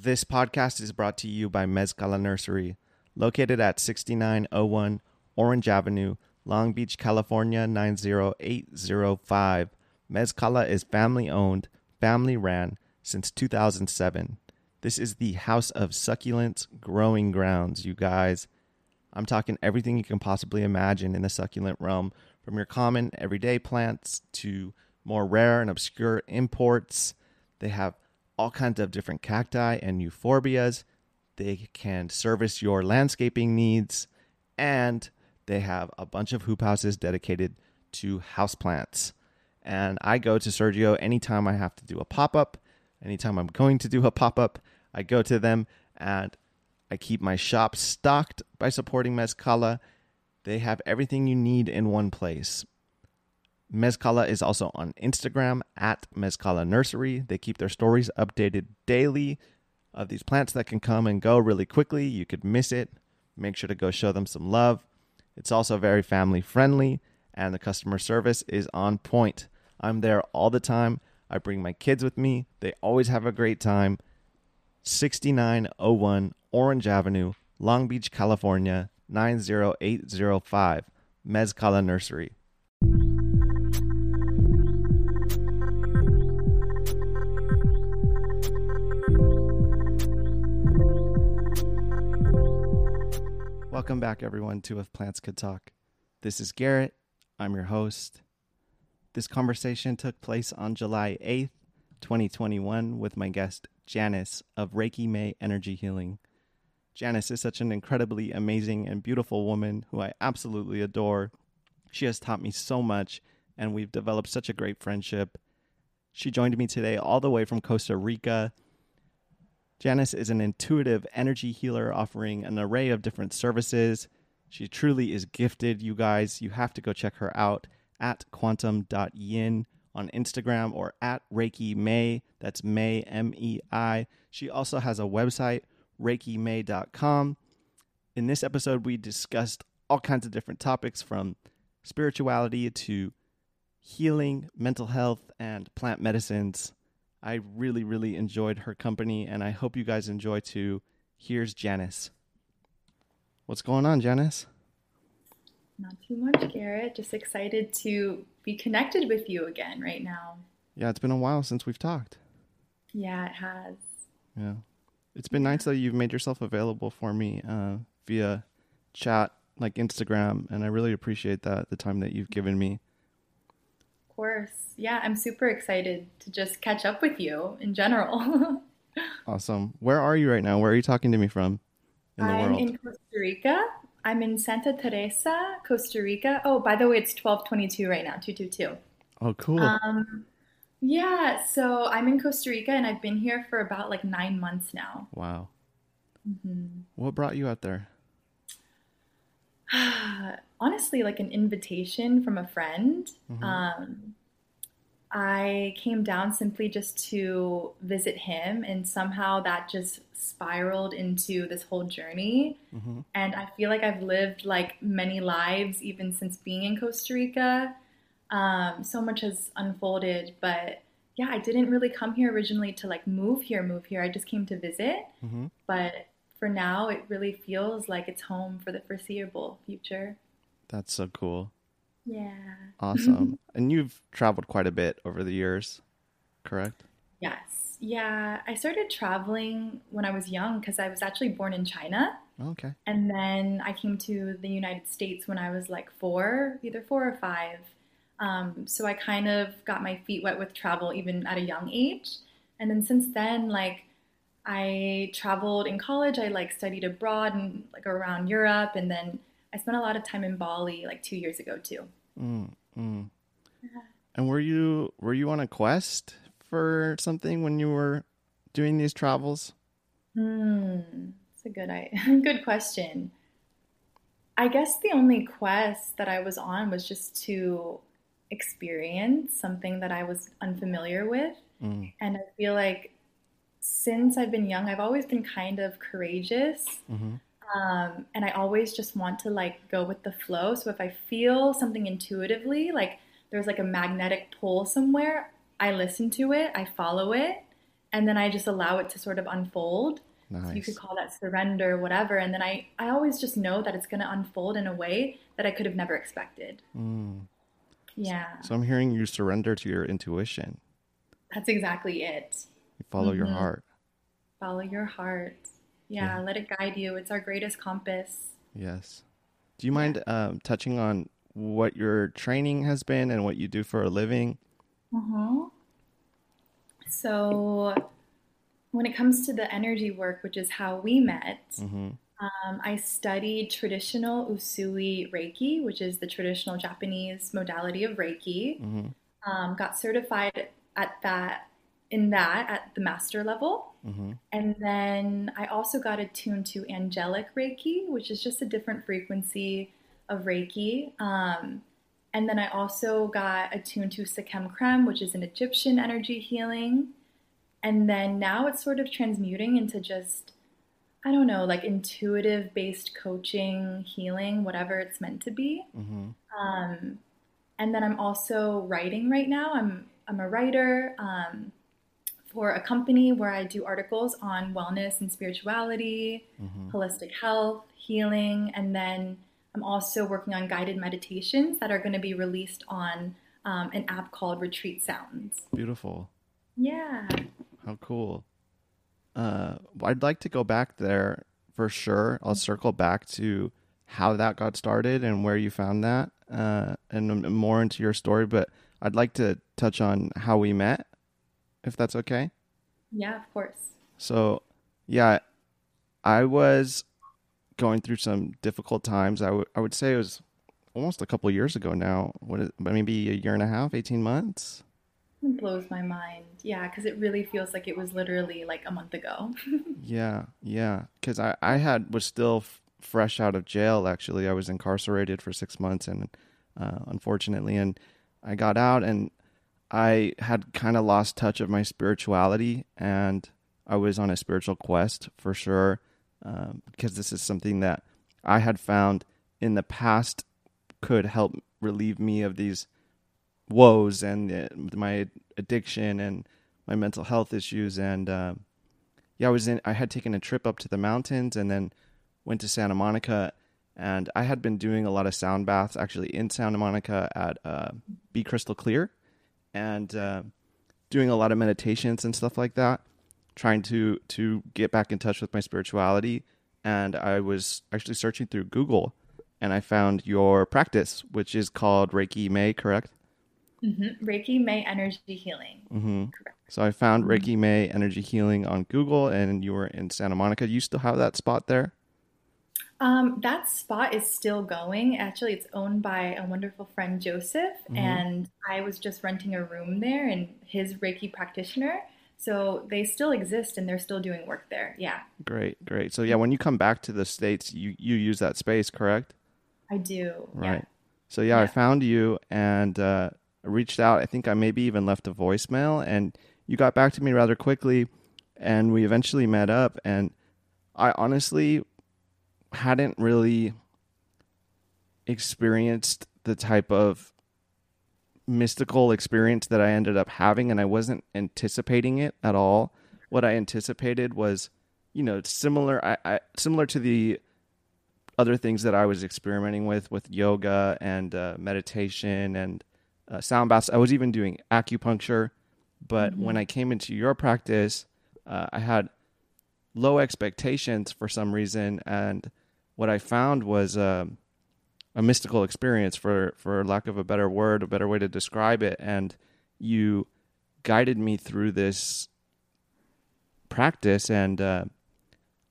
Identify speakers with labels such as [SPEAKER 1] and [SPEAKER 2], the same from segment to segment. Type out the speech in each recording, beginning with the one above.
[SPEAKER 1] This podcast is brought to you by Mezcala Nursery, located at 6901 Orange Avenue, Long Beach, California 90805. Mezcala is family owned, family ran since 2007. This is the house of succulents growing grounds, you guys. I'm talking everything you can possibly imagine in the succulent realm, from your common everyday plants to more rare and obscure imports. They have all kinds of different cacti and euphorbias. They can service your landscaping needs, and they have a bunch of hoop houses dedicated to houseplants. And I go to Sergio anytime I have to do a pop up, anytime I'm going to do a pop up. I go to them and I keep my shop stocked by supporting Mezcala. They have everything you need in one place. Mezcala is also on Instagram at Mezcala Nursery. They keep their stories updated daily of these plants that can come and go really quickly. You could miss it. Make sure to go show them some love. It's also very family friendly and the customer service is on point. I'm there all the time. I bring my kids with me. They always have a great time. 6901 Orange Avenue, Long Beach, California 90805. Mezcala Nursery. Welcome back, everyone, to If Plants Could Talk. This is Garrett. I'm your host. This conversation took place on July 8th, 2021, with my guest, Janice of Reiki Mei Energy Healing. Janice is such an incredibly amazing and beautiful woman who I absolutely adore. She has taught me so much, and we've developed such a great friendship. She joined me today all the way from Costa Rica. Janice is an intuitive energy healer offering an array of different services. She truly is gifted, you guys. You have to go check her out at quantum.yin on Instagram or at Reiki Mei. That's Mei, M E I. She also has a website, reikimei.com. In this episode, we discussed all kinds of different topics from spirituality to healing, mental health, and plant medicines. I really, really enjoyed her company, and I hope you guys enjoy too. Here's Janice. What's going on, Janice?
[SPEAKER 2] Not too much, Garrett. Just excited to be connected with you again right now.
[SPEAKER 1] Yeah, it's been a while since we've talked.
[SPEAKER 2] Yeah, it has.
[SPEAKER 1] Yeah. It's been nice that you've made yourself available for me uh, via chat, like Instagram, and I really appreciate that, the time that you've given me.
[SPEAKER 2] Of course. Yeah, I'm super excited to just catch up with you in general.
[SPEAKER 1] Awesome. Where are you right now? Where are you talking to me from in the
[SPEAKER 2] I'm
[SPEAKER 1] world?
[SPEAKER 2] in Costa Rica. I'm in Santa Teresa, Costa Rica. Oh, by the way, it's 1222 right now, 222.
[SPEAKER 1] Oh, cool.
[SPEAKER 2] Um, yeah, so I'm in Costa Rica and I've been here for about like nine months now.
[SPEAKER 1] wow.
[SPEAKER 2] hmm
[SPEAKER 1] What brought you out there?
[SPEAKER 2] Honestly, like an invitation from a friend.
[SPEAKER 1] Mhm.
[SPEAKER 2] Um, I came down simply just to visit him, and somehow that just spiraled into this whole journey.
[SPEAKER 1] hmm
[SPEAKER 2] And I feel like I've lived like many lives even since being in Costa Rica. Um, so much has unfolded, but yeah, I didn't really come here originally to like move here, move here. I just came to visit.
[SPEAKER 1] hmm
[SPEAKER 2] But for now, it really feels like it's home for the foreseeable future.
[SPEAKER 1] That's so cool.
[SPEAKER 2] Yeah.
[SPEAKER 1] Awesome. and you've traveled quite a bit over the years, correct?
[SPEAKER 2] Yes. Yeah. I started traveling when I was young because I was actually born in China.
[SPEAKER 1] Okay.
[SPEAKER 2] And then I came to the United States when I was like four, either four or five. Um, so I kind of got my feet wet with travel even at a young age. And then since then, like I traveled in college, I like studied abroad and like around Europe. And then I spent a lot of time in Bali like two years ago too.
[SPEAKER 1] Mm, mm. And were you were you on a quest for something when you were doing these travels?
[SPEAKER 2] Hmm, that's a good I good question. I guess the only quest that I was on was just to experience something that I was unfamiliar with.
[SPEAKER 1] Mm,
[SPEAKER 2] And I feel like since I've been young, I've always been kind of courageous.
[SPEAKER 1] hmm
[SPEAKER 2] Um, and I always just want to like go with the flow. So if I feel something intuitively, like there's like a magnetic pull somewhere, I listen to it, I follow it, and then I just allow it to sort of unfold.
[SPEAKER 1] Nice.
[SPEAKER 2] So you could call that surrender, whatever. And then I, I always just know that it's going to unfold in a way that I could have never expected.
[SPEAKER 1] Mm.
[SPEAKER 2] Yeah.
[SPEAKER 1] So I'm hearing you surrender to your intuition.
[SPEAKER 2] That's exactly it.
[SPEAKER 1] Follow your
[SPEAKER 2] Mhm.
[SPEAKER 1] heart.
[SPEAKER 2] Follow your heart. Yeah,
[SPEAKER 1] Yeah.
[SPEAKER 2] let it guide you. It's our greatest compass.
[SPEAKER 1] Yes. Do you mind um, touching on what your training has been and what you do for a living?
[SPEAKER 2] Uh-huh. So, when it comes to the energy work, which is how we met,
[SPEAKER 1] hmm
[SPEAKER 2] um, I studied traditional Usui Reiki, which is the traditional Japanese modality of Reiki.
[SPEAKER 1] hmm
[SPEAKER 2] Um, got certified at that in that at the master level.
[SPEAKER 1] hmm
[SPEAKER 2] And then I also got attuned to angelic Reiki, which is just a different frequency of Reiki. Um, and then I also got attuned to Sekem Krem, which is an Egyptian energy healing. And then now it's sort of transmuting into just, I don't know, like intuitive based coaching, healing, whatever it's meant to be.
[SPEAKER 1] hmm
[SPEAKER 2] Um, and then I'm also writing right now. I'm I'm a writer um, for a company where I do articles on wellness and spirituality,
[SPEAKER 1] hmm
[SPEAKER 2] holistic health, healing, and then I'm also working on guided meditations that are going to be released on um, an app called Retreat Sounds.
[SPEAKER 1] Beautiful.
[SPEAKER 2] Yeah.
[SPEAKER 1] How cool. Uh, I'd like to go back there for sure. I'll circle back to how that got started and where you found that, uh, and more into your story. But I'd like to touch on how we met, if that's okay.
[SPEAKER 2] Yeah, of course.
[SPEAKER 1] So, yeah, I was going through some difficult times. I would I would say it was almost a couple years ago now. What is maybe a year and a half, eighteen months?
[SPEAKER 2] It blows my mind. Yeah, because it really feels like it was literally like a month ago.
[SPEAKER 1] Yeah, yeah. Because I, I had was still f- fresh out of jail. Actually, I was incarcerated for six months, and uh, unfortunately, and I got out, and I had kind of lost touch of my spirituality, and I was on a spiritual quest for sure, um, because this is something that I had found in the past could help relieve me of these woes and uh, my addiction and my mental health issues and. Um, yeah, I was in. I had taken a trip up to the mountains and then went to Santa Monica, and I had been doing a lot of sound baths actually in Santa Monica at uh, Be Crystal Clear, and uh, doing a lot of meditations and stuff like that, trying to to get back in touch with my spirituality. And I was actually searching through Google, and I found your practice, which is called Reiki Mei, correct?
[SPEAKER 2] hmm Reiki Mei Energy Healing.
[SPEAKER 1] Mm-hmm.
[SPEAKER 2] Correct.
[SPEAKER 1] So I found Reiki May Energy Healing on Google, and you were in Santa Monica. You still have that spot there?
[SPEAKER 2] Um, that spot is still going. Actually, it's owned by a wonderful friend, Joseph,
[SPEAKER 1] Mhm.
[SPEAKER 2] and I was just renting a room there and his Reiki practitioner. So they still exist and they're still doing work there. Yeah,
[SPEAKER 1] Great, great. So yeah, when you come back to the states, you you use that space, correct?
[SPEAKER 2] I do.
[SPEAKER 1] Right. So yeah, I found you and uh, reached out. I think I maybe even left a voicemail, and you got back to me rather quickly, and we eventually met up. And I honestly hadn't really experienced the type of mystical experience that I ended up having, and I wasn't anticipating it at all. What I anticipated was, you know, similar, I, I similar to the other things that I was experimenting with, with yoga and uh, meditation and uh, sound baths. I was even doing acupuncture, but when I came into your practice, uh, I had low expectations for some reason, and what I found was um, a mystical experience, for for lack of a better word, a better way to describe it. And you guided me through this practice, and uh,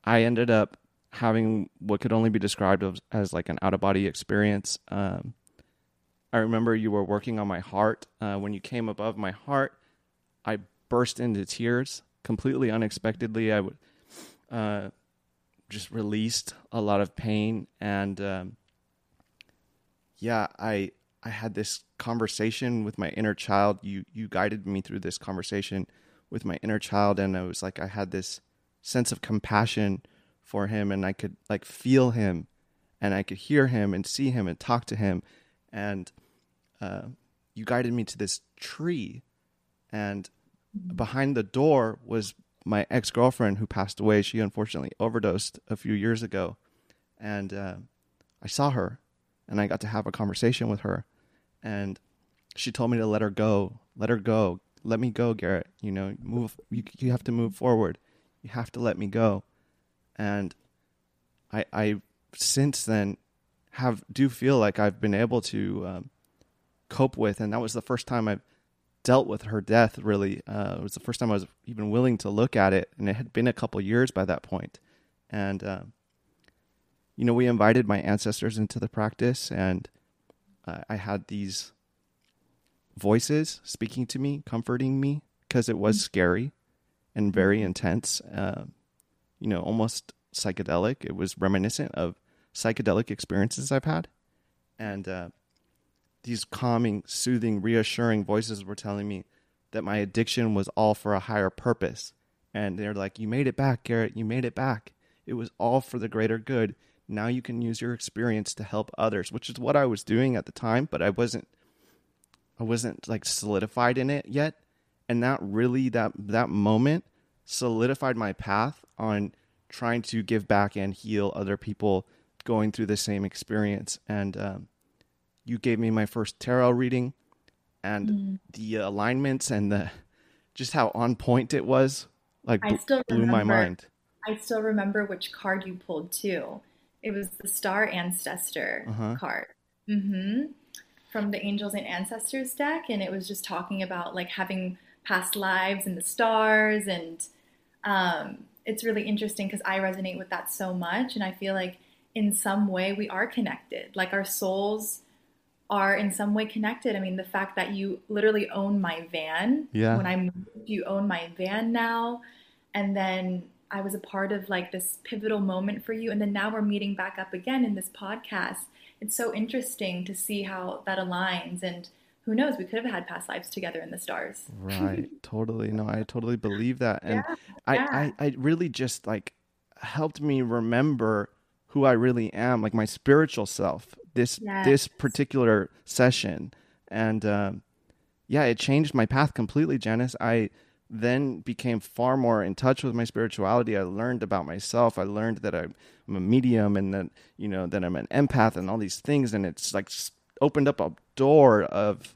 [SPEAKER 1] I ended up having what could only be described as, as like an out of body experience. Um, I remember you were working on my heart. Uh, when you came above my heart, I burst into tears completely unexpectedly. I would uh, just released a lot of pain, and um, yeah, I I had this conversation with my inner child. You you guided me through this conversation with my inner child, and i was like I had this sense of compassion for him, and I could like feel him, and I could hear him and see him and talk to him, and uh, you guided me to this tree, and behind the door was my ex girlfriend who passed away. She unfortunately overdosed a few years ago, and uh, I saw her, and I got to have a conversation with her, and she told me to let her go, let her go, let me go, Garrett. You know, move. You you have to move forward. You have to let me go, and I I since then have do feel like I've been able to um, cope with, and that was the first time I've dealt with her death. Really, uh, it was the first time I was even willing to look at it, and it had been a couple years by that point. And uh, you know, we invited my ancestors into the practice, and uh, I had these voices speaking to me, comforting me, because it was scary and very intense. Uh, you know, almost psychedelic. It was reminiscent of psychedelic experiences I've had. And uh, these calming, soothing, reassuring voices were telling me that my addiction was all for a higher purpose. And they're like, You made it back, Garrett. You made it back. It was all for the greater good. Now you can use your experience to help others, which is what I was doing at the time, but I wasn't I wasn't like solidified in it yet. And that really that that moment solidified my path on trying to give back and heal other people going through the same experience. And um, you gave me my first tarot reading, and mm. the alignments and the just how on point it was, like I still blew remember, my mind.
[SPEAKER 2] I still remember which card you pulled too. It was the Star Ancestor uh-huh. card. Mm-hmm. From the Angels and Ancestors deck, and it was just talking about like having past lives and the stars, and um, it's really interesting because I resonate with that so much, and I feel like in some way we are connected. Like our souls are in some way connected. I mean, the fact that you literally own my van.
[SPEAKER 1] Yeah.
[SPEAKER 2] When I moved, you own my van now. And then I was a part of like this pivotal moment for you. And then now we're meeting back up again in this podcast. It's so interesting to see how that aligns. And who knows, we could have had past lives together in the stars.
[SPEAKER 1] Right. totally. No, I totally believe that. And yeah, I, yeah. I, I really just like helped me remember who I really am, like my spiritual self. This yes. this particular session, and um, yeah, it changed my path completely, Janice. I then became far more in touch with my spirituality. I learned about myself. I learned that I'm a medium, and that you know that I'm an empath, and all these things. And it's like opened up a door of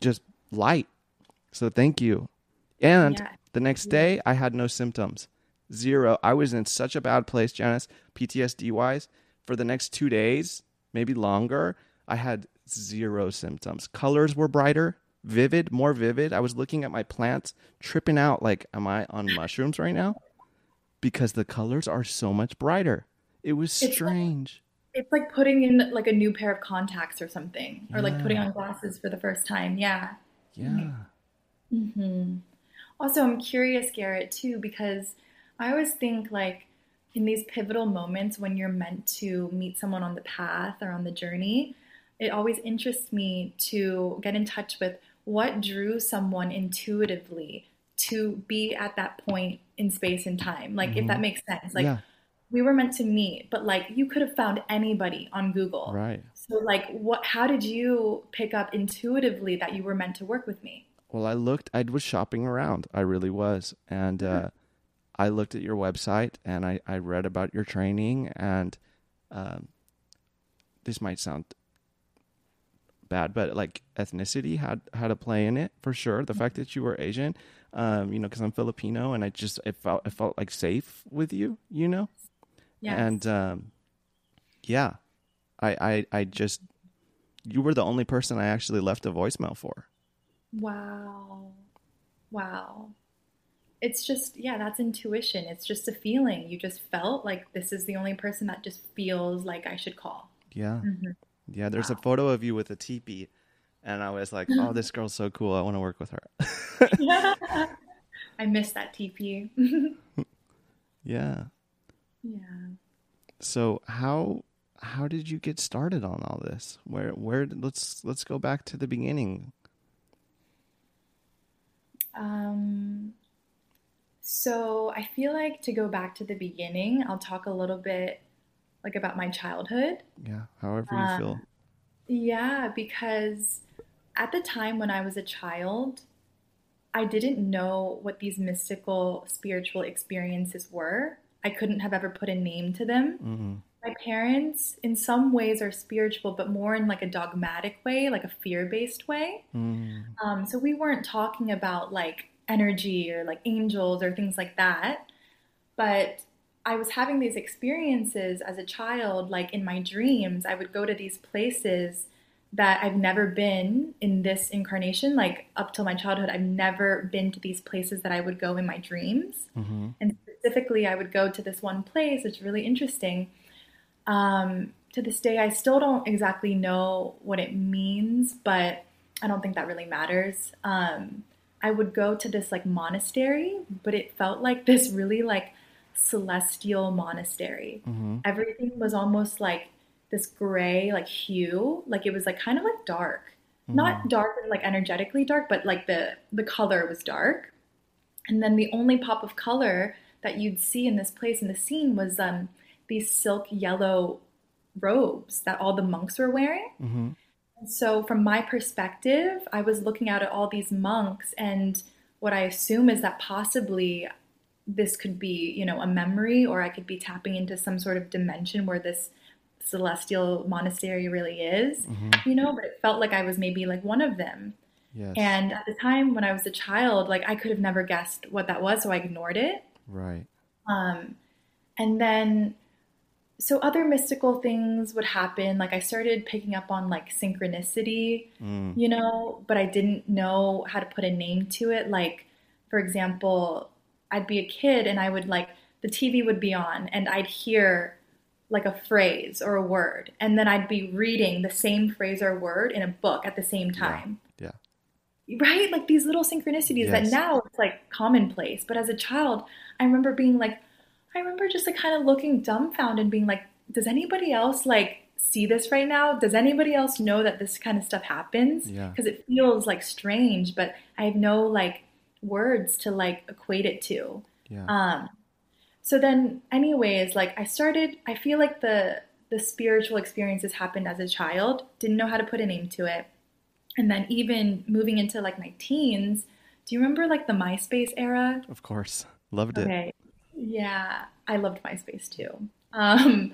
[SPEAKER 1] just light. So thank you. And yeah. the next day, I had no symptoms. Zero. I was in such a bad place, Janice, PTSD wise. For the next two days, maybe longer, I had zero symptoms. Colors were brighter, vivid, more vivid. I was looking at my plants, tripping out like, am I on mushrooms right now? Because the colors are so much brighter. It was strange.
[SPEAKER 2] It's like, it's like putting in like a new pair of contacts or something, or like putting on glasses for the first time. Yeah.
[SPEAKER 1] Yeah.
[SPEAKER 2] Mm-hmm. Also, I'm curious, Garrett, too, because I always think like in these pivotal moments when you're meant to meet someone on the path or on the journey, it always interests me to get in touch with what drew someone intuitively to be at that point in space and time. Like, mm-hmm. if that mm-hmm. makes sense. Like, yeah. we were meant to meet, but like, you could have found anybody on Google.
[SPEAKER 1] Right.
[SPEAKER 2] So, like, what, how did you pick up intuitively that you were meant to work with me?
[SPEAKER 1] Well, I looked, I was shopping around. I really was. And, uh, I looked at your website and I, I read about your training, and um, this might sound bad, but like ethnicity had had a play in it for sure. The fact that you were Asian, um, you know, because I'm Filipino, and I just it felt it felt like safe with you, you know,
[SPEAKER 2] yeah,
[SPEAKER 1] and um, yeah, I, I I just you were the only person I actually left a voicemail for.
[SPEAKER 2] Wow, wow it's just yeah that's intuition. It's just a feeling. You just felt like this is the only person that just feels like i should call.
[SPEAKER 1] Yeah. Mm-hmm. yeah there's wow. a photo of you with a teepee and i was like oh this girl's so cool. I want to work with her.
[SPEAKER 2] Yeah. i miss that teepee.
[SPEAKER 1] Yeah.
[SPEAKER 2] Yeah.
[SPEAKER 1] So how how did you get started on all this? Where where let's let's go back to the beginning.
[SPEAKER 2] Um so I feel like to go back to the beginning, I'll talk a little bit like about my childhood.
[SPEAKER 1] Yeah, however you uh, feel.
[SPEAKER 2] Yeah, because at the time when I was a child, I didn't know what these mystical spiritual experiences were. I couldn't have ever put a name to them.
[SPEAKER 1] Mm-hmm.
[SPEAKER 2] My parents, in some ways, are spiritual, but more in like a dogmatic way, like a fear based way.
[SPEAKER 1] Mm.
[SPEAKER 2] Um, so we weren't talking about like energy or like angels or things like that. But I was having these experiences as a child, like in my dreams, I would go to these places that I've never been in this incarnation. Like up till my childhood, I've never been to these places that I would go in my dreams.
[SPEAKER 1] Mm-hmm.
[SPEAKER 2] And specifically, I would go to this one place, which is really interesting. Um, to this day, I still don't exactly know what it means, but I don't think that really matters. Um, I would go to this like monastery, but it felt like this really like celestial monastery.
[SPEAKER 1] Mm-hmm.
[SPEAKER 2] Everything was almost like this gray like hue, like it was like kind of like dark. Not dark like energetically dark, but like the the color was dark. And then the only pop of color that you'd see in this place in the scene was um these silk yellow robes that all the monks were wearing.
[SPEAKER 1] Mm-hmm.
[SPEAKER 2] And so, from my perspective, I was looking out at all these monks, and what I assume is that possibly this could be, you know, a memory, or I could be tapping into some sort of dimension where this celestial monastery really is,
[SPEAKER 1] Mm-hmm.
[SPEAKER 2] you know. But it felt like I was maybe like one of them.
[SPEAKER 1] Yes.
[SPEAKER 2] And at the time when I was a child, like I could have never guessed what that was, so I ignored it.
[SPEAKER 1] right.
[SPEAKER 2] Um, and then, so other mystical things would happen. Like I started picking up on like synchronicity,
[SPEAKER 1] Mm.
[SPEAKER 2] you know, but I didn't know how to put a name to it. Like, for example, I'd be a kid and I would like, the TV would be on and I'd hear like a phrase or a word. And then I'd be reading the same phrase or word in a book at the same time.
[SPEAKER 1] Yeah.
[SPEAKER 2] Right? Like these little synchronicities that now it's like commonplace. But as a child, I remember being like, I remember just like kind of looking dumbfounded and being like, does anybody else like see this right now? Does anybody else know that this kind of stuff happens?
[SPEAKER 1] Yeah.
[SPEAKER 2] Because it feels like strange, but I have no like words to like equate it to.
[SPEAKER 1] Yeah.
[SPEAKER 2] Um, so then, anyways, like I started, I feel like the the spiritual experiences happened as a child. Didn't know how to put a name to it, and then even moving into like my teens. Do you remember like the MySpace era?
[SPEAKER 1] of course. Loved it.
[SPEAKER 2] Yeah, I loved MySpace too. Um,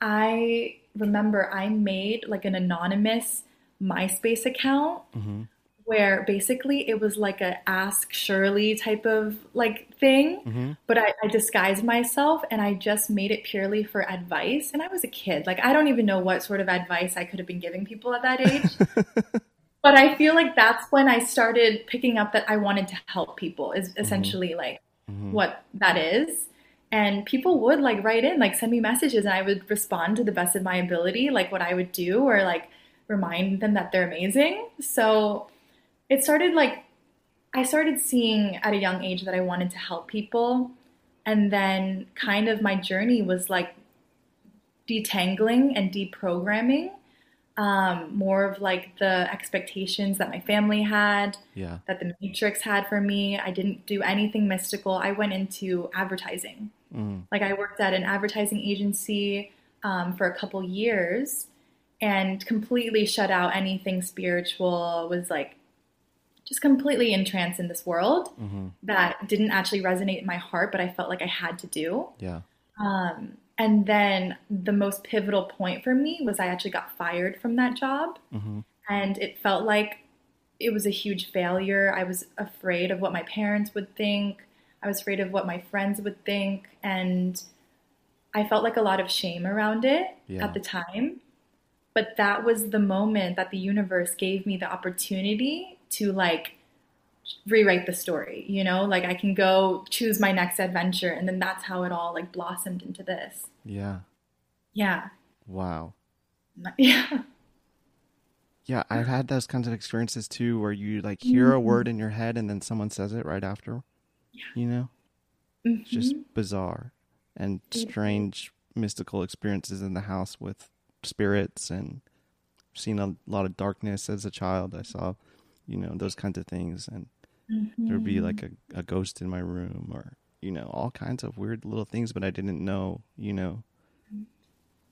[SPEAKER 2] I remember I made like an anonymous MySpace account
[SPEAKER 1] Mm-hmm.
[SPEAKER 2] where basically it was like a Ask Shirley type of like thing,
[SPEAKER 1] Mm-hmm.
[SPEAKER 2] but I, I disguised myself and I just made it purely for advice. And I was a kid. Like, I don't even know what sort of advice I could have been giving people at that age. but I feel like that's when I started picking up that I wanted to help people, is essentially like
[SPEAKER 1] Mm-hmm.
[SPEAKER 2] what that is. And people would like write in, like send me messages, and I would respond to the best of my ability, like what I would do, or like remind them that they're amazing. So it started like I started seeing at a young age that I wanted to help people. And then kind of my journey was like detangling and deprogramming um, more of like the expectations that my family had,
[SPEAKER 1] Yeah.
[SPEAKER 2] that the Matrix had for me. I didn't do anything mystical. I went into advertising.
[SPEAKER 1] Mm.
[SPEAKER 2] Like I worked at an advertising agency um, for a couple years and completely shut out anything spiritual. Was like just completely entranced in this world
[SPEAKER 1] Mm-hmm.
[SPEAKER 2] that didn't actually resonate in my heart, but I felt like I had to do.
[SPEAKER 1] Yeah.
[SPEAKER 2] Um, and then the most pivotal point for me was I actually got fired from that job,
[SPEAKER 1] Mm-hmm.
[SPEAKER 2] and it felt like it was a huge failure. I was afraid of what my parents would think. I was afraid of what my friends would think, and I felt like a lot of shame around it
[SPEAKER 1] Yeah.
[SPEAKER 2] at the time. But that was the moment that the universe gave me the opportunity to like rewrite the story, you know? Like I can go choose my next adventure and then that's how it all like blossomed into this.
[SPEAKER 1] Yeah.
[SPEAKER 2] Yeah.
[SPEAKER 1] Wow.
[SPEAKER 2] Yeah.
[SPEAKER 1] Yeah, I've had those kinds of experiences too, where you like hear a
[SPEAKER 2] Mhm.
[SPEAKER 1] word in your head and then someone says it right after.
[SPEAKER 2] Yeah.
[SPEAKER 1] You know, it's just bizarre and strange mystical experiences in the house with spirits and seen a lot of darkness as a child. I saw, you know, those kinds of things, and there'd be
[SPEAKER 2] Mhm.
[SPEAKER 1] like a, a ghost in my room or you know all kinds of weird little things, but I didn't know. You know,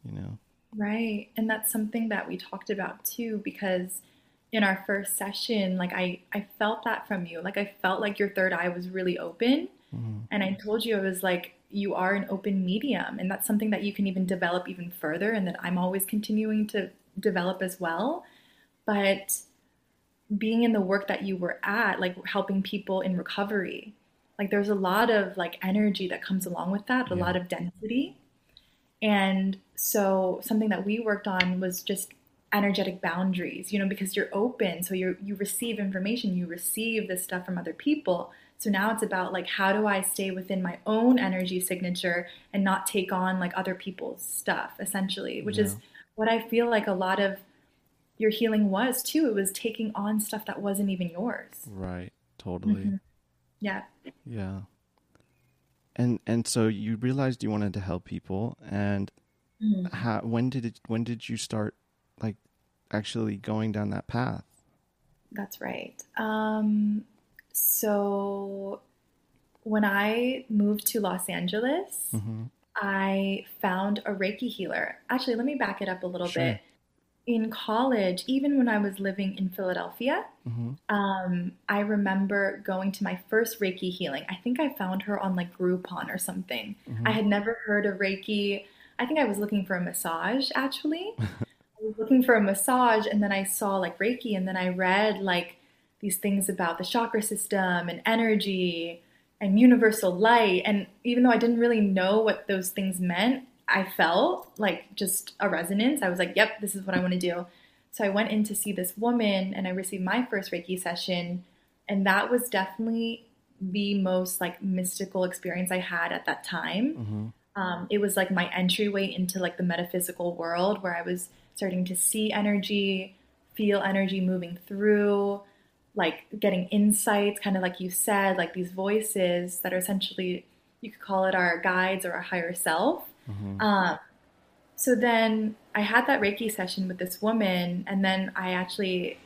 [SPEAKER 1] you know.
[SPEAKER 2] Right. And that's something that we talked about too, because in our first session, like I, I felt that from you. Like I felt like your third eye was really open. Mm-hmm. And I told you, I was like, you are an open medium. And that's something that you can even develop even further and that I'm always continuing to develop as well. But being in the work that you were at, like helping people in recovery, like there's a lot of like energy that comes along with that, a yeah. lot of density. And so something that we worked on was just energetic boundaries, you know, because you're open, so you you receive information, you receive this stuff from other people. So now it's about like how do I stay within my own energy signature and not take on like other people's stuff essentially, which yeah. is what I feel like a lot of your healing was too. It was taking on stuff that wasn't even yours.
[SPEAKER 1] Right. Totally. Mm-hmm.
[SPEAKER 2] Yeah.
[SPEAKER 1] Yeah. And and so you realized you wanted to help people and mm-hmm. how when did it when did you start like actually going down that path?
[SPEAKER 2] That's right. Um so when I moved to Los Angeles, mm-hmm. I found a Reiki healer. Actually, let me back it up a little sure. bit in college, even when I was living in Philadelphia, mm-hmm. um, I remember going to my first Reiki healing. I think I found her on like Groupon or something. Mm-hmm. I had never heard of Reiki. I think I was looking for a massage actually. I was looking for a massage and then I saw like Reiki and then I read like these things about the chakra system and energy and universal light. And even though I didn't really know what those things meant, I felt like just a resonance. I was like, yep, this is what I want to do. So I went in to see this woman and I received my first Reiki session. And that was definitely the most like mystical experience I had at that time. Mm-hmm. Um, it was like my entryway into like the metaphysical world where I was starting to see energy, feel energy moving through, like getting insights, kind of like you said, like these voices that are essentially, you could call it our guides or our higher self. Mm-hmm. Um, so then I had that Reiki session with this woman, and then I actually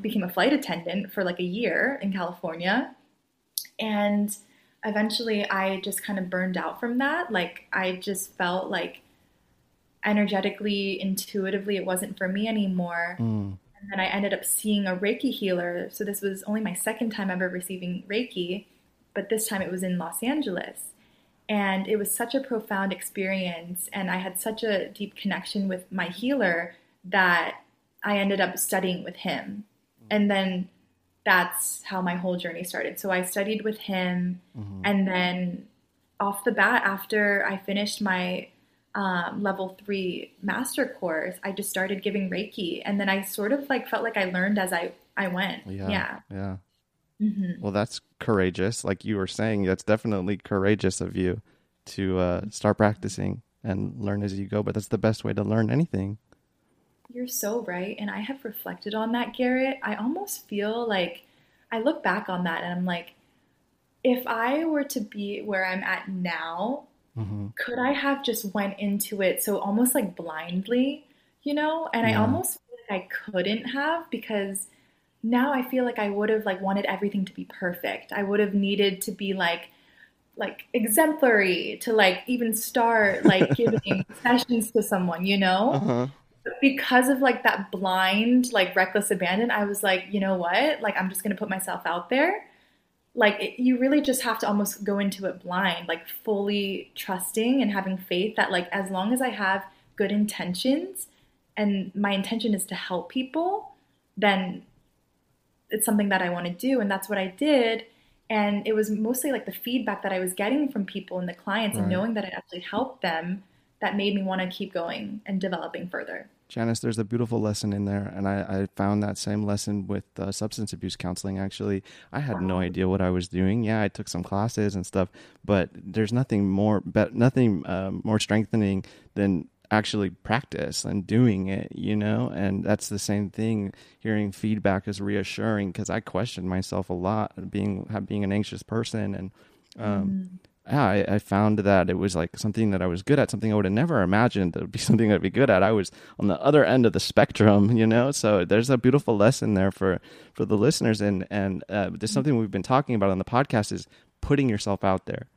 [SPEAKER 2] became a flight attendant for like a year in California. And eventually I just kind of burned out from that. Like, I just felt like energetically, intuitively, it wasn't for me anymore. Mm. And then I ended up seeing a Reiki healer. So this was only my second time ever receiving Reiki, but this time it was in Los Angeles. And it was such a profound experience. And I had such a deep connection with my healer that I ended up studying with him. And then that's how my whole journey started. So I studied with him. Mm-hmm. And then off the bat, after I finished my um, level three master course, I just started giving Reiki. And then I sort of like felt like I learned as I, I went.
[SPEAKER 1] Yeah. Yeah. yeah. Mm-hmm. Well, that's courageous. Like you were saying, that's definitely courageous of you to uh, start practicing and learn as you go. But that's the best way to learn anything.
[SPEAKER 2] You're so right. And I have reflected on that, Garrett. I almost feel like I look back on that and I'm like, if I were to be where I'm at now, mm-hmm. could I have just went into it so almost like blindly, you know? And yeah. I almost feel like I couldn't have because now I feel like I would have like wanted everything to be perfect. I would have needed to be like like exemplary to like even start like giving sessions to someone, you know? Uh-huh. Because of like that blind, like reckless abandon, I was like, you know what? Like I'm just gonna put myself out there. Like it, you really just have to almost go into it blind, like fully trusting and having faith that like as long as I have good intentions and my intention is to help people, then it's something that I want to do. And that's what I did. And it was mostly like the feedback that I was getting from people and the clients right. and knowing that it actually helped them that made me want to keep going and developing further.
[SPEAKER 1] Janice, there's a beautiful lesson in there, and I, I found that same lesson with uh, substance abuse counseling. Actually, I had wow. no idea what I was doing. Yeah, I took some classes and stuff, but there's nothing more, but nothing uh, more strengthening than actually practice and doing it, you know? And that's the same thing. Hearing feedback is reassuring because I questioned myself a lot being, being an anxious person. And, um, mm. yeah, I, I, found that it was like something that I was good at, something I would have never imagined that would be something I'd be good at. I was on the other end of the spectrum, you know? So there's a beautiful lesson there for, for the listeners. And, and, uh, there's something we've been talking about on the podcast is putting yourself out there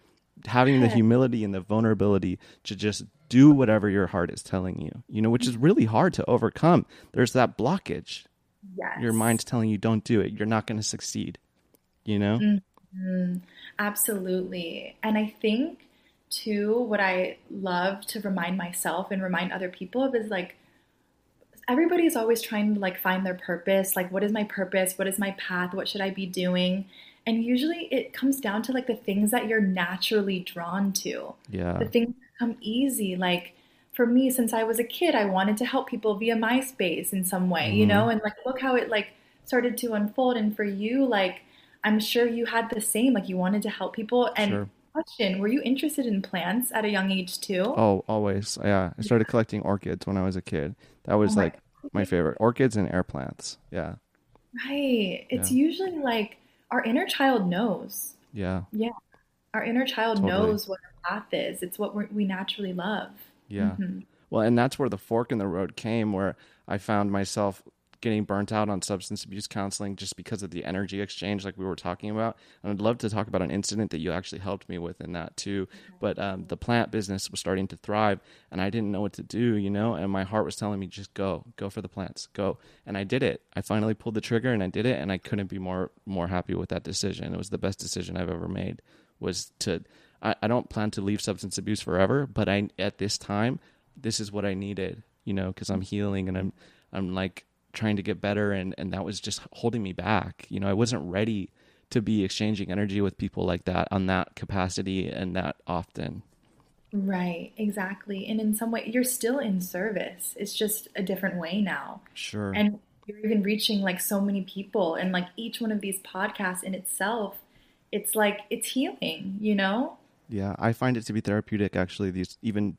[SPEAKER 1] having the humility and the vulnerability to just do whatever your heart is telling you, you know, which is really hard to overcome. There's that blockage.
[SPEAKER 2] Yes.
[SPEAKER 1] Your mind's telling you don't do it. You're not going to succeed. You know?
[SPEAKER 2] Mhm. Absolutely. And I think too, what I love to remind myself and remind other people of is like everybody's always trying to like find their purpose. Like, what is my purpose? What is my path? What should I be doing? And usually it comes down to like the things that you're naturally drawn to,
[SPEAKER 1] Yeah.
[SPEAKER 2] the things that come easy. Like for me, since I was a kid, I wanted to help people via MySpace in some way, you
[SPEAKER 1] hmm
[SPEAKER 2] know? And like, look how it like started to unfold. And for you, like, I'm sure you had the same, like, you wanted to help people. And
[SPEAKER 1] Sure.
[SPEAKER 2] question, were you interested in plants at a young age too?
[SPEAKER 1] Oh, always. Yeah. I started collecting orchids when I was a kid. That
[SPEAKER 2] Oh
[SPEAKER 1] was
[SPEAKER 2] my,
[SPEAKER 1] like my favorite. Orchids and air plants. Yeah.
[SPEAKER 2] right. It's
[SPEAKER 1] Yeah.
[SPEAKER 2] usually like our inner child knows.
[SPEAKER 1] Yeah.
[SPEAKER 2] Yeah. Our inner child
[SPEAKER 1] Totally.
[SPEAKER 2] knows what our path is. It's what we're, we naturally love.
[SPEAKER 1] Yeah.
[SPEAKER 2] hmm
[SPEAKER 1] Well, and that's where the fork in the road came, where I found myself getting burnt out on substance abuse counseling just because of the energy exchange, like we were talking about. And I'd love to talk about an incident that you actually helped me with in that too. But um, the plant business was starting to thrive, and I didn't know what to do, you know. And my heart was telling me, just go, go for the plants, go. And I did it. I finally pulled the trigger, and I did it, and I couldn't be more more happy with that decision. It was the best decision I've ever made. Was to I, I don't plan to leave substance abuse forever, but I at this time this is what I needed, you know, because I'm healing and I'm I'm like trying to get better and and that was just holding me back. You know, I wasn't ready to be exchanging energy with people like that on that capacity and that often.
[SPEAKER 2] Right, exactly. And in some way, you're still in service. It's just a different way now.
[SPEAKER 1] Sure.
[SPEAKER 2] And you're even reaching like so many people. And like each one of these podcasts in itself, it's like it's healing, you know?
[SPEAKER 1] Yeah, I find it to be therapeutic actually these even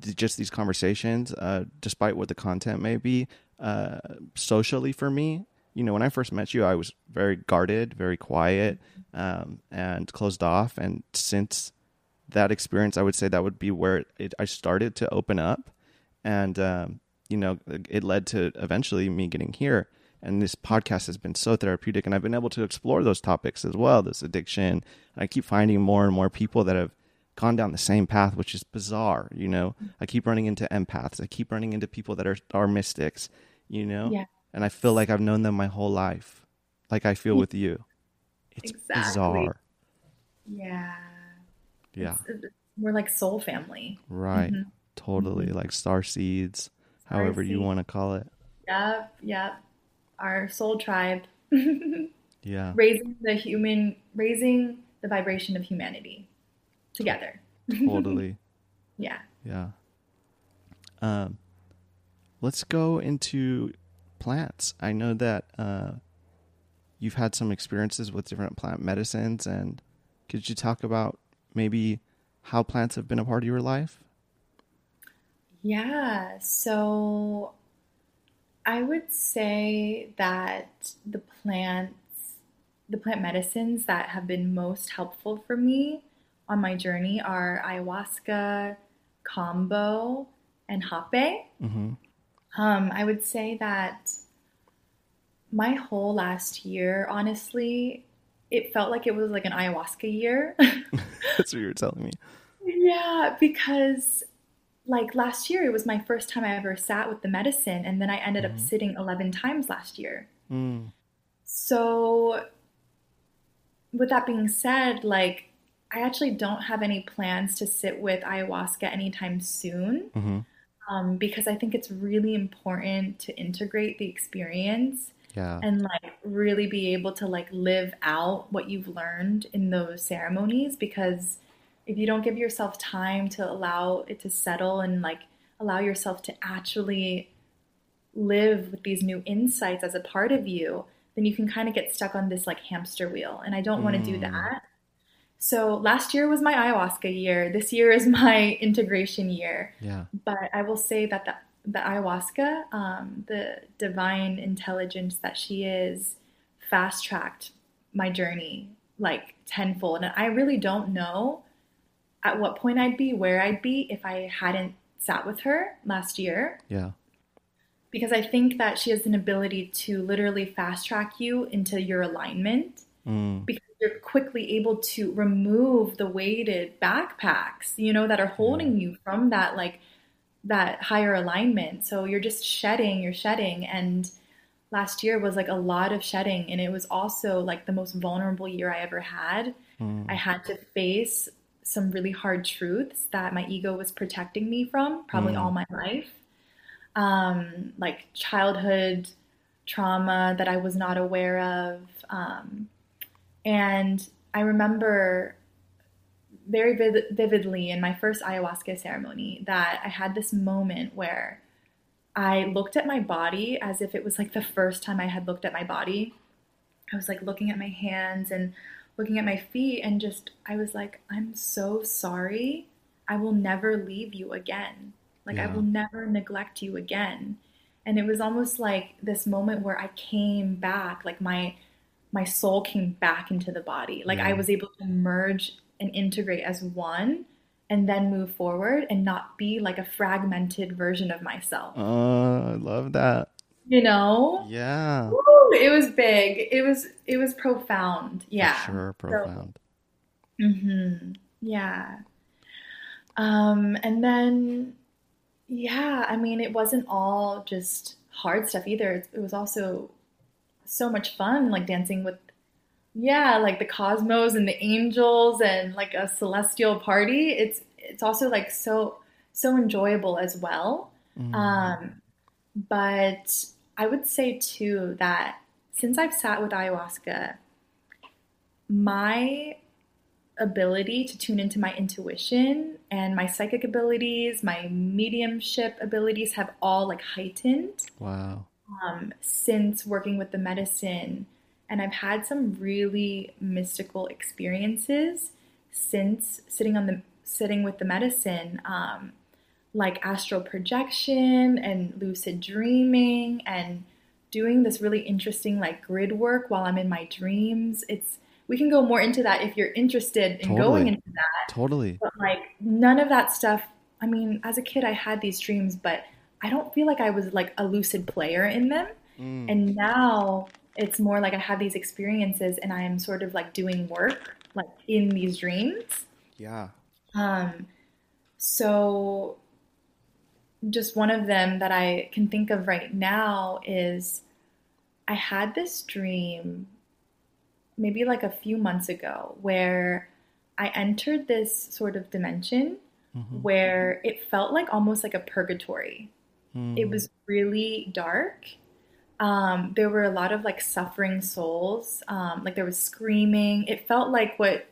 [SPEAKER 1] just these conversations uh despite what the content may be uh socially for me. You know, when I first met you, I was very guarded, very quiet, um and closed off and since that experience, I would say that would be where it, I started to open up, and um, you know, it led to eventually me getting here. And this podcast has been so therapeutic, and I've been able to explore those topics as well, this addiction. I keep finding more and more people that have gone down the same path, which is bizarre. You know, I keep running into empaths. I keep running into people that are are mystics. You know,
[SPEAKER 2] Yes,
[SPEAKER 1] and I feel like I've known them my whole life, like I feel with you. It's
[SPEAKER 2] exactly.
[SPEAKER 1] bizarre.
[SPEAKER 2] Yeah.
[SPEAKER 1] Yeah.
[SPEAKER 2] It's, it's we're like soul family.
[SPEAKER 1] Right.
[SPEAKER 2] hmm
[SPEAKER 1] Totally.
[SPEAKER 2] hmm
[SPEAKER 1] Like star seeds, however you want to call it.
[SPEAKER 2] Yep, yep. Our soul tribe.
[SPEAKER 1] Yeah.
[SPEAKER 2] Raising the human, raising the vibration of humanity together.
[SPEAKER 1] Totally.
[SPEAKER 2] Yeah.
[SPEAKER 1] Yeah. Um, let's go into plants. I know that uh, you've had some experiences with different plant medicines, and could you talk about maybe how plants have been a part of your life?
[SPEAKER 2] Yeah. So I would say that the plants, the plant medicines that have been most helpful for me on my journey are ayahuasca, kambo, and hape.
[SPEAKER 1] Mm-hmm.
[SPEAKER 2] Um, I would say that my whole last year, honestly, it felt like it was like an ayahuasca year.
[SPEAKER 1] That's what you were telling me.
[SPEAKER 2] Yeah, because like last year, it was my first time I ever sat with the medicine, and then I ended up
[SPEAKER 1] Mm-hmm.
[SPEAKER 2] sitting 11 times last year.
[SPEAKER 1] Mm.
[SPEAKER 2] So, with that being said, like I actually don't have any plans to sit with ayahuasca anytime soon,
[SPEAKER 1] Mm-hmm.
[SPEAKER 2] um, because I think it's really important to integrate the experience
[SPEAKER 1] Yeah.
[SPEAKER 2] and like really be able to like live out what you've learned in those ceremonies because if you don't give yourself time to allow it to settle and like allow yourself to actually live with these new insights as a part of you then you can kind of get stuck on this like hamster wheel and I don't want to do
[SPEAKER 1] Mm.
[SPEAKER 2] that. So last year was my ayahuasca year. This year is my integration year.
[SPEAKER 1] Yeah.
[SPEAKER 2] But I will say that the, the ayahuasca, um, the divine intelligence that she is, fast tracked my journey like tenfold. And I really don't know at what point I'd be, where I'd be if I hadn't sat with her last year.
[SPEAKER 1] Yeah.
[SPEAKER 2] Because I think that she has an ability to literally fast track you into your alignment
[SPEAKER 1] Mm.
[SPEAKER 2] because you're quickly able to remove the weighted backpacks, you know, that are holding you from that like that higher alignment. So you're just shedding, you're shedding and last year was like a lot of shedding and it was also like the most vulnerable year I ever had.
[SPEAKER 1] Mm.
[SPEAKER 2] I had to face some really hard truths that my ego was protecting me from probably
[SPEAKER 1] Mm.
[SPEAKER 2] all my life. Um, like childhood trauma that I was not aware of. Um, and I remember very vid- vividly in my first ayahuasca ceremony that I had this moment where I looked at my body as if it was like the first time I had looked at my body. I was like looking at my hands and looking at my feet, and just I was like, I'm so sorry. I will never leave you again. Like, I will never neglect you again. And it was almost like this moment where I came back, like my my soul came back into the body. Like I was able to merge and integrate as one and then move forward and not be like a fragmented version of myself.
[SPEAKER 1] Oh, I love that.
[SPEAKER 2] You know?
[SPEAKER 1] Yeah.
[SPEAKER 2] Woo, it was big. It was it was profound. Yeah.
[SPEAKER 1] For sure, profound.
[SPEAKER 2] Mm-hmm. Yeah. Um, and then, yeah, I mean, it wasn't all just hard stuff either. It, it was also so much fun, like dancing with, yeah, like the cosmos and the angels and like a celestial party. It's it's also like so so enjoyable as well.
[SPEAKER 1] Mm.
[SPEAKER 2] Um, but I would say too that since I've sat with ayahuasca, my ability to tune into my intuition and my psychic abilities, my mediumship abilities have all like heightened
[SPEAKER 1] wow.
[SPEAKER 2] Um, since working with the medicine. And I've had some really mystical experiences since sitting on the sitting with the medicine, um, like astral projection and lucid dreaming and doing this really interesting like grid work while I'm in my dreams. It's we can go more into that if you're interested in
[SPEAKER 1] Totally.
[SPEAKER 2] going into that
[SPEAKER 1] Totally.
[SPEAKER 2] but like none of that stuff i mean as a kid i had these dreams but i don't feel like i was like a lucid player in them
[SPEAKER 1] Mm.
[SPEAKER 2] and now it's more like i have these experiences and i am sort of like doing work like in these dreams
[SPEAKER 1] yeah.
[SPEAKER 2] um so just one of them that i can think of right now is i had this dream maybe like a few months ago where i entered this sort of dimension
[SPEAKER 1] Mhm.
[SPEAKER 2] where it felt like almost like a purgatory.
[SPEAKER 1] Mm.
[SPEAKER 2] It was really dark. Um, there were a lot of like suffering souls. Um, like there was screaming. It felt like what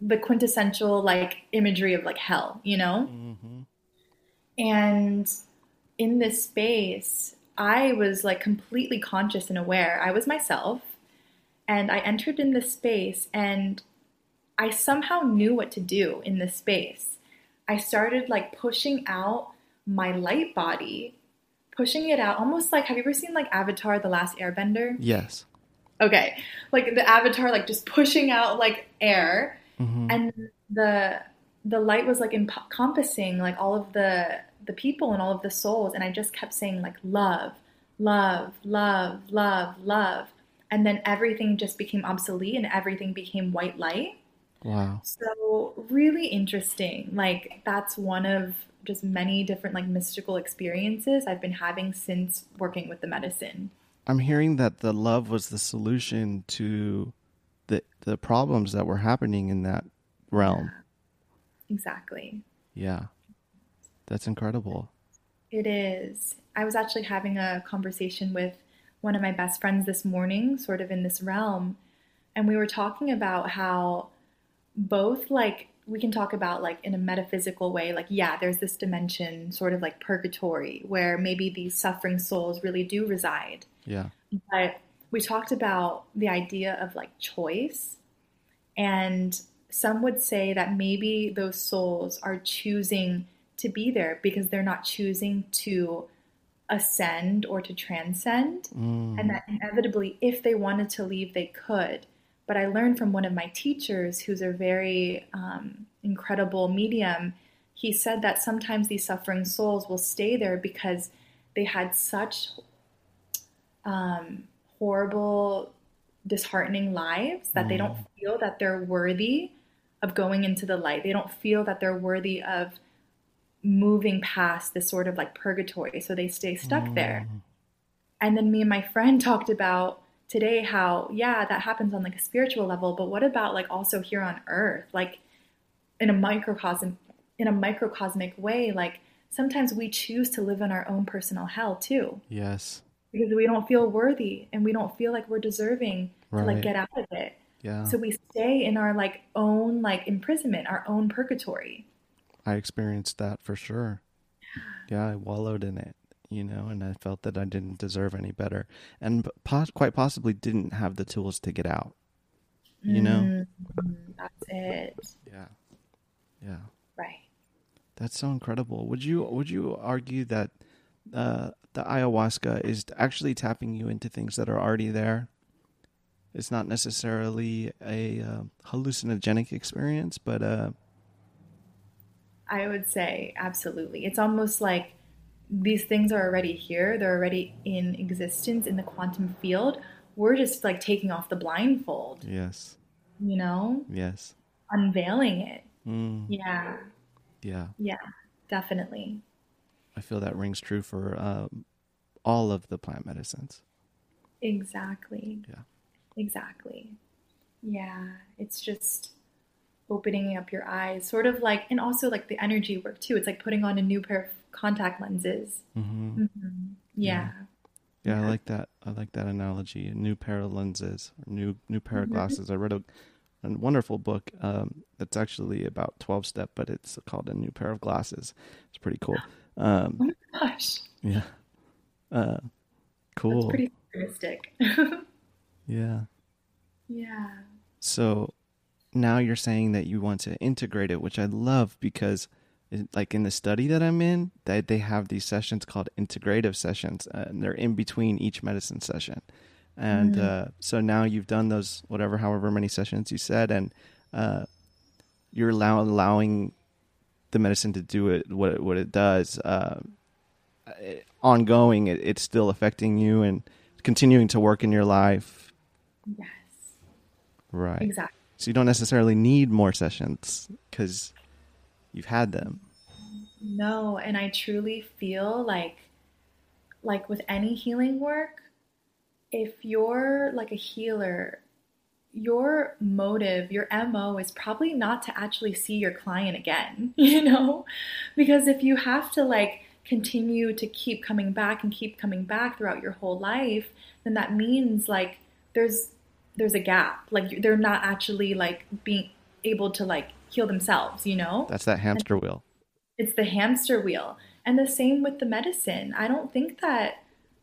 [SPEAKER 2] the quintessential like imagery of like hell, you know?
[SPEAKER 1] Mhm.
[SPEAKER 2] And in this space, I was like completely conscious and aware. I was myself. And I entered in this space and I somehow knew what to do in this space. I started like pushing out my light body, pushing it out almost like have you ever seen like Avatar The Last Airbender?
[SPEAKER 1] Yes.
[SPEAKER 2] Okay. Like the avatar like just pushing out like air
[SPEAKER 1] Mhm.
[SPEAKER 2] and the the light was like encompassing like all of the the people and all of the souls and i just kept saying like love love love love love and then everything just became obsolete and everything became white light
[SPEAKER 1] wow.
[SPEAKER 2] so really interesting like that's one of just many different like mystical experiences i've been having since working with the medicine
[SPEAKER 1] I'm hearing that the love was the solution to the the problems that were happening in that realm.
[SPEAKER 2] exactly
[SPEAKER 1] Yeah. That's incredible.
[SPEAKER 2] It is. I was actually having a conversation with one of my best friends this morning, sort of in this realm, and we were talking about how both like we can talk about like in a metaphysical way like yeah there's this dimension sort of like purgatory where maybe these suffering souls really do reside
[SPEAKER 1] Yeah.
[SPEAKER 2] but we talked about the idea of like choice and some would say that maybe those souls are choosing to be there because they're not choosing to ascend or to transcend
[SPEAKER 1] Mm.
[SPEAKER 2] and that inevitably if they wanted to leave they could but i learned from one of my teachers who's a very um, incredible medium. He said that sometimes these suffering souls will stay there because they had such um, horrible disheartening lives that they don't feel that they're worthy of going into the light. They don't feel that they're worthy of moving past this sort of like purgatory. So they stay stuck there.
[SPEAKER 1] Mm.
[SPEAKER 2] And then me and my friend talked about today how, yeah, that happens on like a spiritual level, but what about like also here on earth? Like in a microcosm in a microcosmic way, like sometimes we choose to live in our own personal hell too.
[SPEAKER 1] Yes.
[SPEAKER 2] Because we don't feel worthy and we don't feel like we're deserving right. to like get out of it.
[SPEAKER 1] Yeah.
[SPEAKER 2] So we stay in our like own like imprisonment, our own purgatory.
[SPEAKER 1] I experienced that for sure. Yeah, I wallowed in it, you know, and I felt that I didn't deserve any better and pos- quite possibly didn't have the tools to get out. You know?
[SPEAKER 2] Mm-hmm. That's it.
[SPEAKER 1] Yeah. Yeah.
[SPEAKER 2] Right.
[SPEAKER 1] That's so incredible. Would you would you argue that uh, the ayahuasca is actually tapping you into things that are already there? It's not necessarily a uh, hallucinogenic experience, but uh,
[SPEAKER 2] I would say absolutely. It's almost like these things are already here. They're already in existence in the quantum field. We're just like taking off the blindfold.
[SPEAKER 1] Yes.
[SPEAKER 2] You know?
[SPEAKER 1] Yes.
[SPEAKER 2] Unveiling it.
[SPEAKER 1] Mm.
[SPEAKER 2] Yeah.
[SPEAKER 1] Yeah.
[SPEAKER 2] Yeah, definitely.
[SPEAKER 1] I feel that rings true for um, all of the plant medicines.
[SPEAKER 2] Exactly.
[SPEAKER 1] Yeah.
[SPEAKER 2] Exactly. Yeah. It's just opening up your eyes, sort of like, and also like the energy work too. It's like putting on a new pair of contact lenses.
[SPEAKER 1] Mm-hmm.
[SPEAKER 2] Mm-hmm. Yeah.
[SPEAKER 1] yeah. yeah. I like that. I like that analogy. A new pair of lenses, new new pair of mm-hmm. glasses. I read a, a wonderful book um, that's actually about twelve step, but it's called a new pair of glasses. It's pretty cool. Um,
[SPEAKER 2] oh my gosh!
[SPEAKER 1] Yeah. Uh, cool.
[SPEAKER 2] That's pretty futuristic.
[SPEAKER 1] yeah.
[SPEAKER 2] Yeah.
[SPEAKER 1] So now you're saying that you want to integrate it, which I love because, it, like in the study that I'm in, that they have these sessions called integrative sessions, uh, and they're in between each medicine session. And mm-hmm. uh, so now you've done those whatever, however many sessions you said, and uh, you're allow- allowing the medicine to do it what it, what it does. Uh, it, ongoing, it, it's still affecting you and continuing to work in your life.
[SPEAKER 2] Yes.
[SPEAKER 1] Right.
[SPEAKER 2] Exactly.
[SPEAKER 1] So you don't necessarily need more sessions because you've had them.
[SPEAKER 2] No, and I truly feel like like with any healing work, if you're like a healer, your motive, your MO is probably not to actually see your client again, you know? Because if you have to like continue to keep coming back and keep coming back throughout your whole life, then that means like there's there's a gap. Like they're not actually like being able to like heal themselves, you know?
[SPEAKER 1] That's that hamster and wheel.
[SPEAKER 2] It's the hamster wheel. And the same with the medicine. I don't think that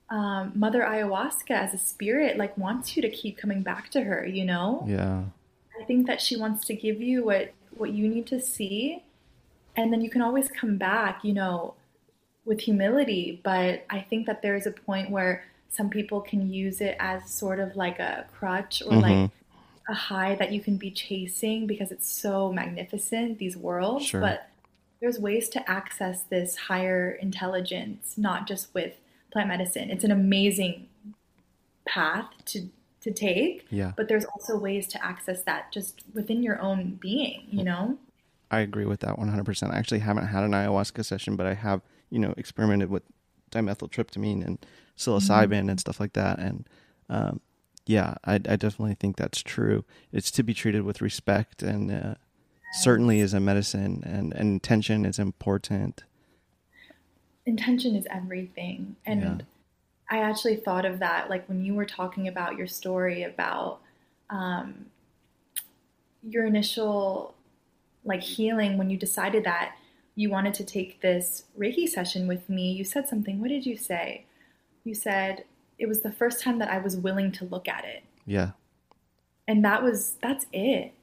[SPEAKER 2] um, Mother Ayahuasca as a spirit like wants you to keep coming back to her, you know?
[SPEAKER 1] Yeah.
[SPEAKER 2] I think that she wants to give you what what you need to see and then you can always come back, you know, with humility, but I think that there's a point where some people can use it as sort of like a crutch or mm-hmm. like a high that you can be chasing because it's so magnificent, these worlds.
[SPEAKER 1] Sure.
[SPEAKER 2] But there's ways to access this higher intelligence, not just with plant medicine. It's an amazing path to to take.
[SPEAKER 1] Yeah.
[SPEAKER 2] But there's also ways to access that just within your own being, you know?
[SPEAKER 1] I agree with that 100%. I actually haven't had an ayahuasca session, but I have, you know, experimented with dimethyltryptamine and psilocybin mm-hmm. and stuff like that. And um, yeah, I, I, definitely think that's true. It's to be treated with respect and uh, certainly is a medicine, and, and intention is important.
[SPEAKER 2] Intention is everything. And yeah. I actually thought of that like when you were talking about your story about um, your initial like healing when you decided that you wanted to take this Reiki session with me, you said something. What did you say? You said it was the first time that I was willing to look at it.
[SPEAKER 1] Yeah.
[SPEAKER 2] And that was, that's it.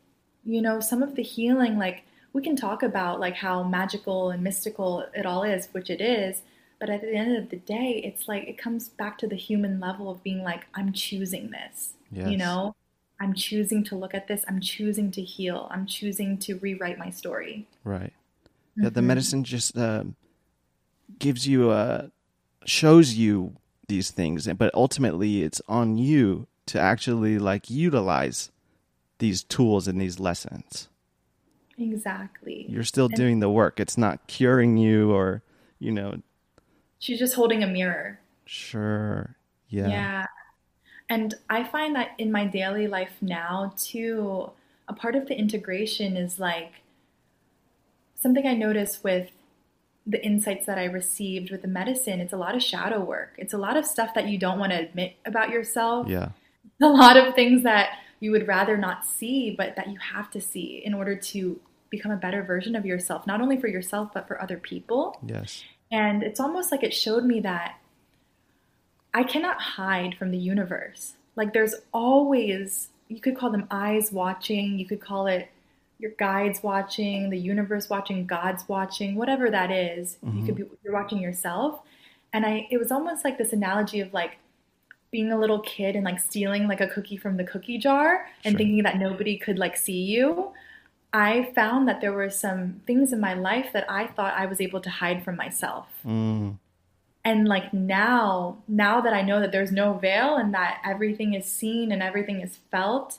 [SPEAKER 2] You know, some of the healing, like, we can talk about like how magical and mystical it all is, which it is. But at the end of the day, it's like it comes back to the human level of being like, I'm choosing this.
[SPEAKER 1] Yes.
[SPEAKER 2] You know, I'm choosing to look at this. I'm choosing to heal. I'm choosing to rewrite my story.
[SPEAKER 1] Right mm-hmm. that the medicine just uh, gives you a uh, shows you these things, but ultimately it's on you to actually like utilize these tools and these lessons.
[SPEAKER 2] Exactly.
[SPEAKER 1] You're still and doing the work. It's not curing you or, you know.
[SPEAKER 2] She's just holding a mirror.
[SPEAKER 1] Sure. Yeah.
[SPEAKER 2] Yeah. And I find that in my daily life now, too, a part of the integration is like something I notice with the insights that I received with the medicine. It's a lot of shadow work, it's a lot of stuff that you don't want to admit about yourself,
[SPEAKER 1] Yeah.
[SPEAKER 2] a lot of things that you would rather not see, but that you have to see in order to become a better version of yourself, not only for yourself, but for other people.
[SPEAKER 1] Yes.
[SPEAKER 2] And it's almost like it showed me that I cannot hide from the universe. Like there's always, you could call them eyes watching, you could call it your guides watching, the universe watching, God's watching, whatever that is. You could be you're watching yourself. And I it was almost like this analogy of like being a little kid and like stealing like a cookie from the cookie jar and
[SPEAKER 1] Sure.
[SPEAKER 2] thinking that nobody could like see you. I found that there were some things in my life that I thought I was able to hide from myself.
[SPEAKER 1] Mm.
[SPEAKER 2] And like now, now that I know that there's no veil and that everything is seen and everything is felt,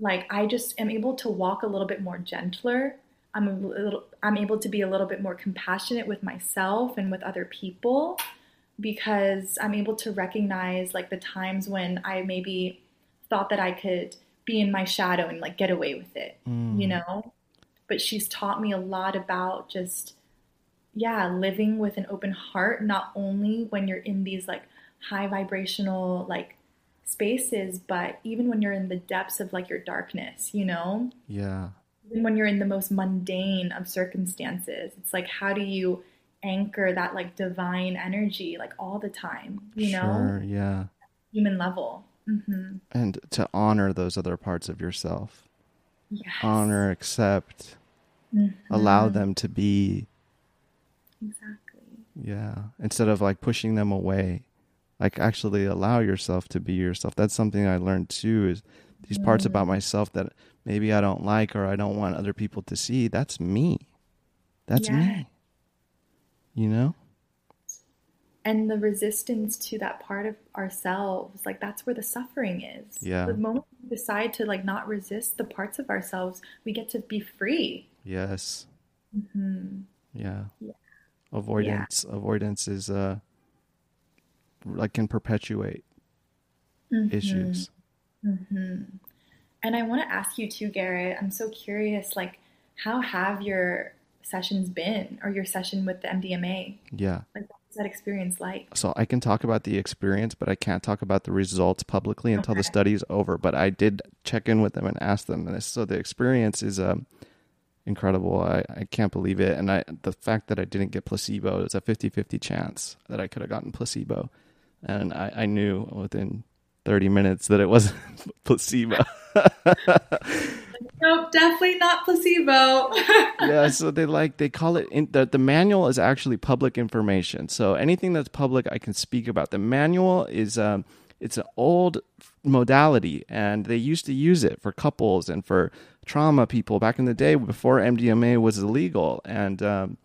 [SPEAKER 2] like I just am able to walk a little bit more gentler. I'm a little I'm able to be a little bit more compassionate with myself and with other people because I'm able to recognize like the times when I maybe thought that I could be in my shadow and like get away with it, mm. you know? But she's taught me a lot about just yeah, living with an open heart, not only when you're in these like high vibrational like spaces, but even when you're in the depths of like your darkness, you know?
[SPEAKER 1] Yeah.
[SPEAKER 2] Even when you're in the most mundane of circumstances. It's like how do you anchor that like divine energy like all the time, you know?
[SPEAKER 1] Yeah.
[SPEAKER 2] Human level. hmm
[SPEAKER 1] And to honor those other parts of yourself.
[SPEAKER 2] Yes.
[SPEAKER 1] Honor, accept,
[SPEAKER 2] Mhm.
[SPEAKER 1] allow them to be.
[SPEAKER 2] Exactly.
[SPEAKER 1] Yeah. Instead of like pushing them away. Like actually allow yourself to be yourself. That's something I learned too is these parts about myself that maybe I don't like or I don't want other people to see. That's me. That's
[SPEAKER 2] Yeah.
[SPEAKER 1] me. You know?
[SPEAKER 2] and the resistance to that part of ourselves like that's where the suffering is
[SPEAKER 1] Yeah.
[SPEAKER 2] the moment we decide to like not resist the parts of ourselves we get to be free
[SPEAKER 1] Yes.
[SPEAKER 2] hmm
[SPEAKER 1] Yeah.
[SPEAKER 2] Yeah.
[SPEAKER 1] Avoidance avoidance is uh like can perpetuate
[SPEAKER 2] Mm-hmm.
[SPEAKER 1] issues.
[SPEAKER 2] and i want to ask you too garrett i'm so curious like how have your sessions been or your session with the mdma
[SPEAKER 1] Yeah.
[SPEAKER 2] like what was that experience like
[SPEAKER 1] So I can talk about the experience, but I can't talk about the results publicly until the
[SPEAKER 2] Okay.
[SPEAKER 1] study is over. But I did check in with them and ask them this. So the experience is um, incredible. I, I can't believe it. And I the fact that I didn't get placebo, it's a 50-50 chance that I could have gotten placebo. And I, I knew within 30 minutes that it wasn't placebo.
[SPEAKER 2] nope definitely not placebo
[SPEAKER 1] yeah, so they like they call it in, the the manual is actually public information. So anything that's public, I can speak about. The manual is um, it's an old modality, and they used to use it for couples and for trauma people back in the day before MDMA was illegal. And um,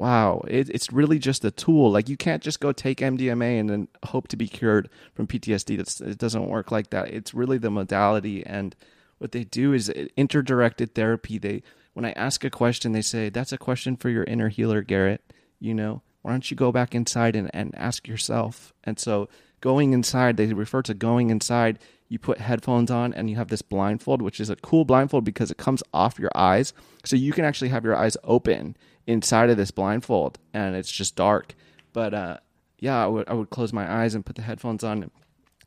[SPEAKER 1] wow, it, it's really just a tool. Like you can't just go take MDMA and then hope to be cured from PTSD. That's, it doesn't work like that. It's really the modality and what they do is uh, inner-directed therapy. They when I ask a question, they say, That's a question for your inner healer, Garrett. You know, why don't you go back inside and, and ask yourself? And so going inside, they refer to going inside. You put headphones on and you have this blindfold, which is a cool blindfold because it comes off your eyes. So you can actually have your eyes open inside of this blindfold and it's just dark. But uh, yeah, I would, I would close my eyes and put the headphones on.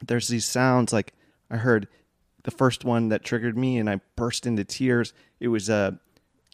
[SPEAKER 1] There's these sounds like I heard the first one that triggered me and I burst into tears. It was uh,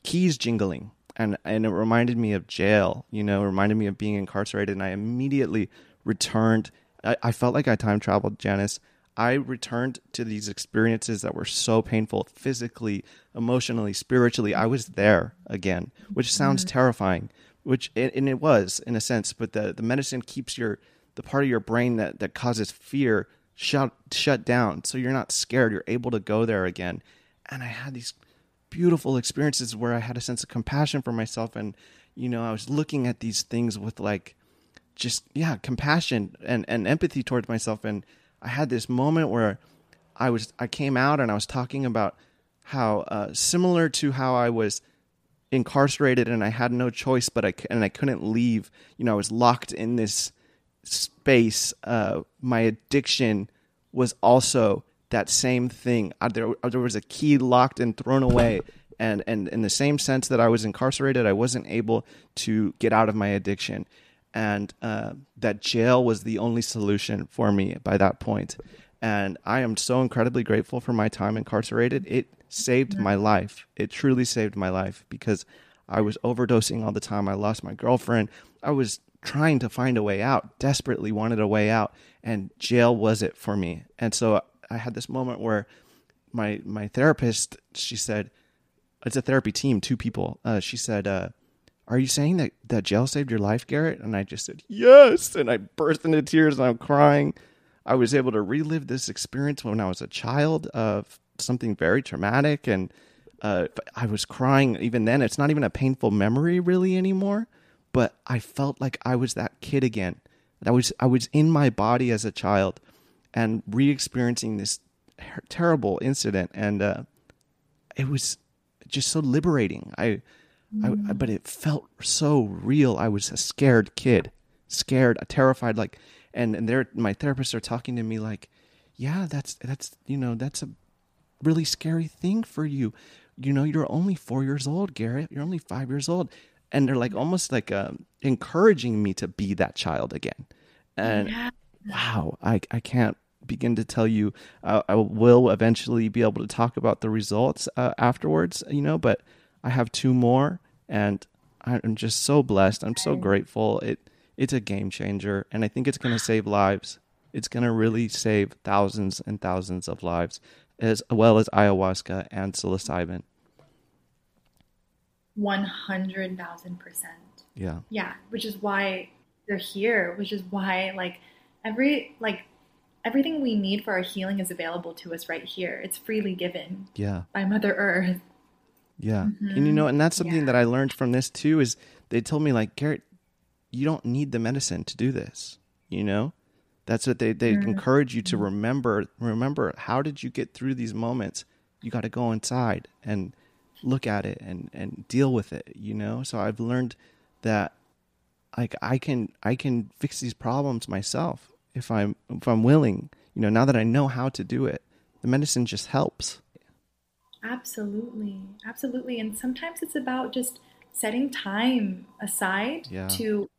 [SPEAKER 1] keys jingling and and it reminded me of jail, you know, reminded me of being incarcerated and I immediately returned I, I felt like I time traveled, Janice. I returned to these experiences that were so painful physically, emotionally, spiritually. I was there again, which sounds mm-hmm. terrifying, which and it was in a sense, but the, the medicine keeps your the part of your brain that, that causes fear shut shut down. So you're not scared. You're able to go there again. And I had these beautiful experiences where I had a sense of compassion for myself and you know, I was looking at these things with like just yeah compassion and, and empathy towards myself and i had this moment where i was i came out and i was talking about how uh, similar to how i was incarcerated and i had no choice but i and i couldn't leave you know i was locked in this space, uh, my addiction was also that same thing. There, uh, there was a key locked and thrown away. And, and in the same sense that I was incarcerated, I wasn't able to get out of my addiction. And uh, that jail was the only solution for me by that point. And I am so incredibly grateful for my time incarcerated. It saved my life. It truly saved my life because I was overdosing all the time. I lost my girlfriend. I was trying to find a way out, desperately wanted a way out, and jail was it for me. And so I had this moment where my my therapist she said, it's a therapy team, two people. Uh, she said, uh, "Are you saying that that jail saved your life, Garrett?" And I just said, "Yes," and I burst into tears and I'm crying. I was able to relive this experience when I was a child of something very traumatic, and uh, I was crying even then. It's not even a painful memory really anymore, but I felt like I was that kid again. I was I was in my body as a child, and re-experiencing this terrible incident, and uh, it was just so liberating. I, mm. I, but it felt so real. I was a scared kid, scared, terrified, like, and and there, my therapists are talking to me like, yeah, that's that's you know that's a really scary thing for you. You know, you're only four years old, Garrett. You're only five years old. And they're like almost like um, encouraging me to be that child again. And yeah. wow, I, I can't begin to tell you. Uh, I will eventually be able to talk about the results uh, afterwards, you know, but I have two more and I'm just so blessed. I'm so grateful. It it's a game changer and I think it's going to save lives. It's going to really save thousands and thousands of lives as well as ayahuasca and psilocybin.
[SPEAKER 2] 100,000%.
[SPEAKER 1] Yeah.
[SPEAKER 2] Yeah, which is why they're here, which is why like every like everything we need for our healing is available to us right here. It's freely given.
[SPEAKER 1] Yeah.
[SPEAKER 2] By Mother Earth.
[SPEAKER 1] Yeah. Mm-hmm. And you know, and that's something yeah. that I learned from this too is they told me like, Garrett, you don't need the medicine to do this, you know? That's what they they mm-hmm. encourage you to remember. Remember, how did you get through these moments? You got to go inside and look at it and and deal with it. You know. So I've learned that like I can I can fix these problems myself if I'm if I'm willing. You know, now that I know how to do it, the medicine just helps.
[SPEAKER 2] Absolutely, absolutely. And sometimes it's about just setting time aside yeah. to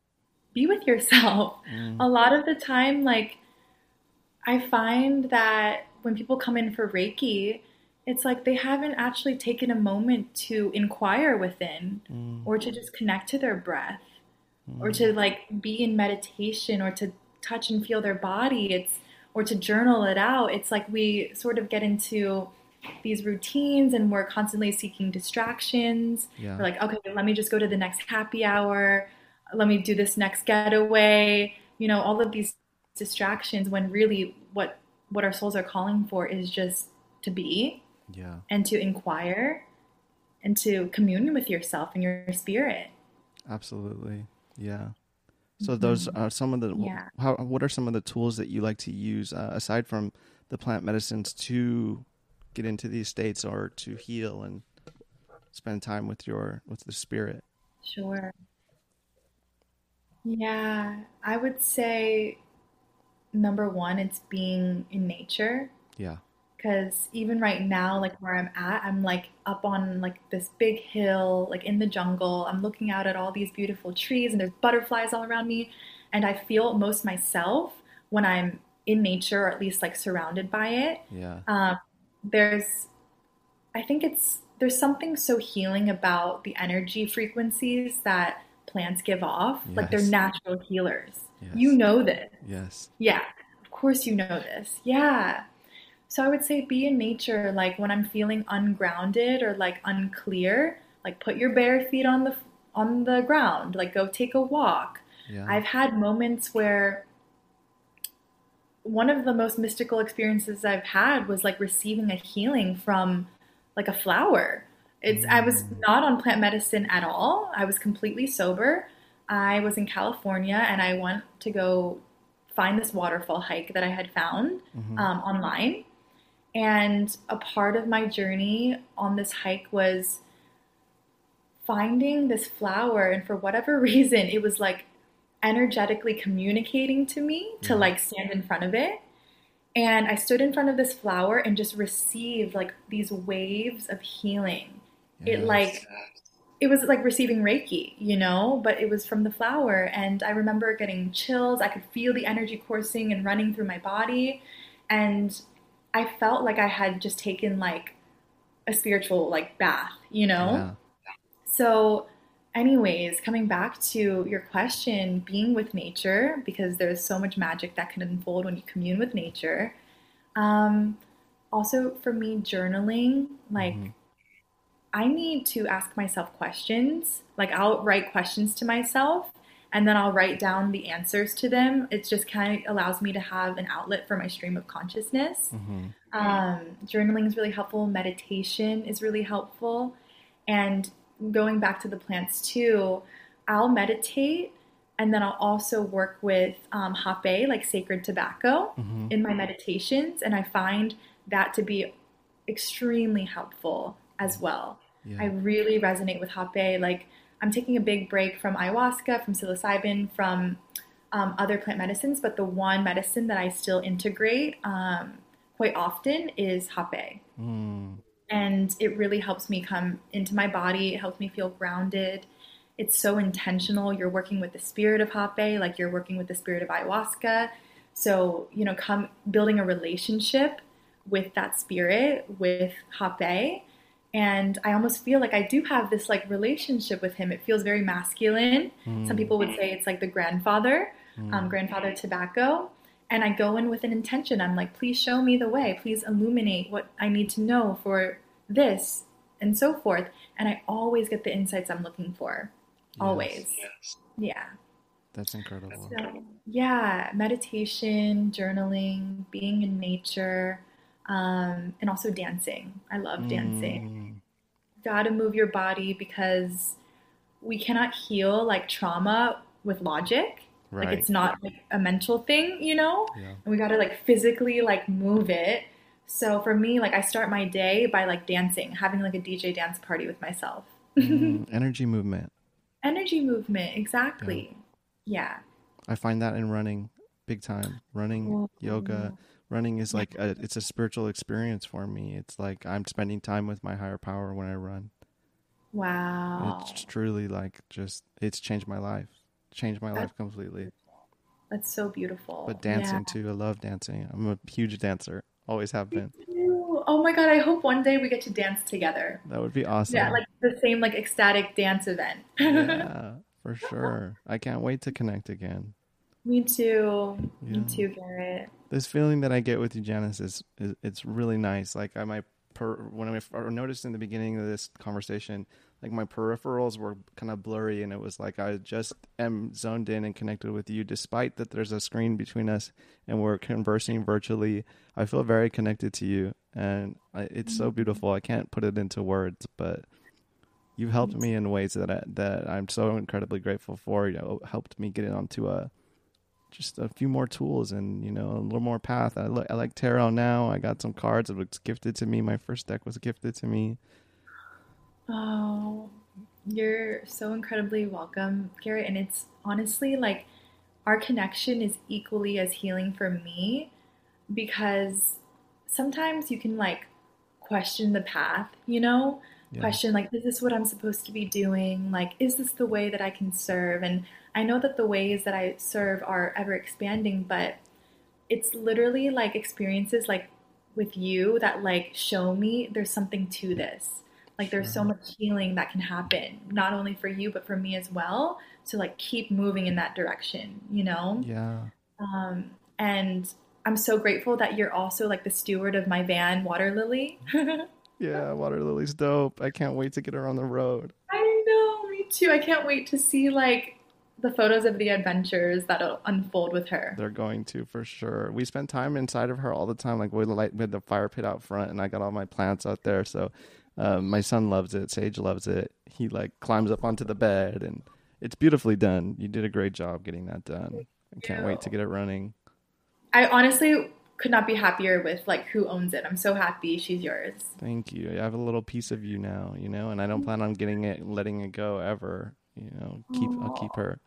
[SPEAKER 2] be with yourself. Mm. A lot of the time, like, I find that when people come in for Reiki, it's like they haven't actually taken a moment to inquire within mm. or to just connect to their breath mm. or to like be in meditation or to touch and feel their body. It's or to journal it out. It's like we sort of get into these routines and we're constantly seeking distractions. Yeah. We're like, okay, let me just go to the next happy hour let me do this next getaway you know all of these distractions when really what what our souls are calling for is just to be
[SPEAKER 1] yeah
[SPEAKER 2] and to inquire and to commune with yourself and your spirit
[SPEAKER 1] absolutely yeah so mm-hmm. those are some of the yeah. how what are some of the tools that you like to use uh, aside from the plant medicines to get into these states or to heal and spend time with your with the spirit
[SPEAKER 2] sure yeah, I would say number one, it's being in nature.
[SPEAKER 1] Yeah.
[SPEAKER 2] Because even right now, like where I'm at, I'm like up on like this big hill, like in the jungle. I'm looking out at all these beautiful trees and there's butterflies all around me. And I feel most myself when I'm in nature or at least like surrounded by it.
[SPEAKER 1] Yeah.
[SPEAKER 2] Um, there's, I think it's, there's something so healing about the energy frequencies that plants give off. Yes. Like they're natural healers. Yes. You know this.
[SPEAKER 1] Yes.
[SPEAKER 2] Yeah. Of course you know this. Yeah. So I would say be in nature like when I'm feeling ungrounded or like unclear, like put your bare feet on the on the ground, like go take a walk. Yeah. I've had moments where one of the most mystical experiences I've had was like receiving a healing from like a flower. It's I was not on plant medicine at all. I was completely sober. I was in California and I went to go find this waterfall hike that I had found mm-hmm. um, online. And a part of my journey on this hike was finding this flower. And for whatever reason, it was like energetically communicating to me to
[SPEAKER 1] mm-hmm.
[SPEAKER 2] like stand in front of it. And I stood in front of this flower and just received like these waves of healing. It like it was like receiving Reiki, you know, but it was from the flower. And I remember getting chills. I could feel the energy coursing and running through my body. And I felt like I had just taken like a spiritual like bath, you know?
[SPEAKER 1] Yeah.
[SPEAKER 2] So, anyways, coming back to your question, being with nature, because there's so much magic that can unfold when you commune with nature. Um, also, for me, journaling, like,
[SPEAKER 1] Mhm.
[SPEAKER 2] I need to ask myself questions. Like, I'll write questions to myself and then I'll write down the answers to them. It just kind of allows me to have an outlet for my stream of consciousness.
[SPEAKER 1] Mhm.
[SPEAKER 2] Um, journaling is really helpful. Meditation is really helpful. And going back to the plants too, I'll meditate and then I'll also work with um, hape, like sacred tobacco,
[SPEAKER 1] Mhm.
[SPEAKER 2] in my meditations. And I find that to be extremely helpful as well. I really resonate with hape. Like, I'm taking a big break from ayahuasca, from psilocybin, from um, other plant medicines, but the one medicine that I still integrate um, quite often is hape.
[SPEAKER 1] Mm.
[SPEAKER 2] And it really helps me come into my body, it helps me feel grounded. It's so intentional. You're working with the spirit of hape, like you're working with the spirit of ayahuasca. So, you know, come building a relationship with that spirit, with hape. And I almost feel like I do have this like relationship with him. It feels very masculine. Some
[SPEAKER 1] Mm.
[SPEAKER 2] people would say it's like the grandfather, um,
[SPEAKER 1] Mm.
[SPEAKER 2] grandfather tobacco. And I go in with an intention. I'm like, please show me the way. Please illuminate what I need to know for this and so forth. And I always get the insights I'm looking for. Always. Yeah.
[SPEAKER 1] That's incredible.
[SPEAKER 2] So, yeah, meditation, journaling, being in nature, um, and also dancing. I love dancing.
[SPEAKER 1] Mm.
[SPEAKER 2] Got to move your body because we cannot heal like trauma with logic. Like it's not like a mental thing, you know?
[SPEAKER 1] Yeah.
[SPEAKER 2] And we got to like physically like move it. So for me, like I start my day by like dancing, having like a DJ dance party with myself.
[SPEAKER 1] Mm. Energy movement.
[SPEAKER 2] Energy movement, exactly. Yeah.
[SPEAKER 1] I find that in running big time. Running, yoga, running is like a, it's a spiritual experience for me. It's like I'm spending time with my higher power when I run.
[SPEAKER 2] Wow.
[SPEAKER 1] It's truly like just it's changed my life. Changed my life completely.
[SPEAKER 2] That's so beautiful.
[SPEAKER 1] But dancing too, I love dancing. I'm a huge dancer. Always have been.
[SPEAKER 2] Oh my god, I hope one day we get to dance together.
[SPEAKER 1] That would be awesome.
[SPEAKER 2] Yeah, like the same like ecstatic dance event.
[SPEAKER 1] yeah, for sure. I can't wait to connect again.
[SPEAKER 2] Me too. Me too, Garrett.
[SPEAKER 1] This feeling that I get with you, Janice, is, is it's really nice. Like I my per when I noticed in the beginning of this conversation, like my peripherals were kind of blurry, and it was like I just am zoned in and connected with you, despite that there's a screen between us and we're conversing virtually. I feel very connected to you, and I, it's so mm-hmm. beautiful. I can't put it into words, but you've helped me in ways that I, that I'm so incredibly grateful for. You know, helped me get onto a just a few more tools and you know a little more path. I, li- I like tarot now. I got some cards that was gifted to me. My first deck was gifted to me.
[SPEAKER 2] Oh, you're so incredibly welcome, Garrett. And it's honestly like our connection is equally as healing for me because sometimes you can like question the path, you know?
[SPEAKER 1] Yeah.
[SPEAKER 2] Question like, is this what I'm supposed to be doing? Like, is this the way that I can serve? And I know that the ways that I serve are ever expanding, but it's literally like experiences like with you that like show me there's something to this. Like there's so much healing that can happen, not only for you but for me as well. To like keep moving in that direction, you know.
[SPEAKER 1] Yeah.
[SPEAKER 2] Um, and I'm so grateful that you're also like the steward of my van, Water Lily.
[SPEAKER 1] Yeah, Water Lily's dope. I can't wait to get her on the road.
[SPEAKER 2] I know, me too. I can't wait to see like the photos of the adventures that'll unfold with her.
[SPEAKER 1] They're going to for sure. We spend time inside of her all the time. Like we we had the fire pit out front, and I got all my plants out there. So um, my son loves it. Sage loves it. He like climbs up onto the bed, and it's beautifully done. You did a great job getting that done. I can't wait to get it running.
[SPEAKER 2] I honestly could not be happier with like who owns it. I'm so happy she's yours.
[SPEAKER 1] Thank you. I have a little piece of you now, you know, and I don't plan on getting it, letting it go ever. You know, keep I'll keep her.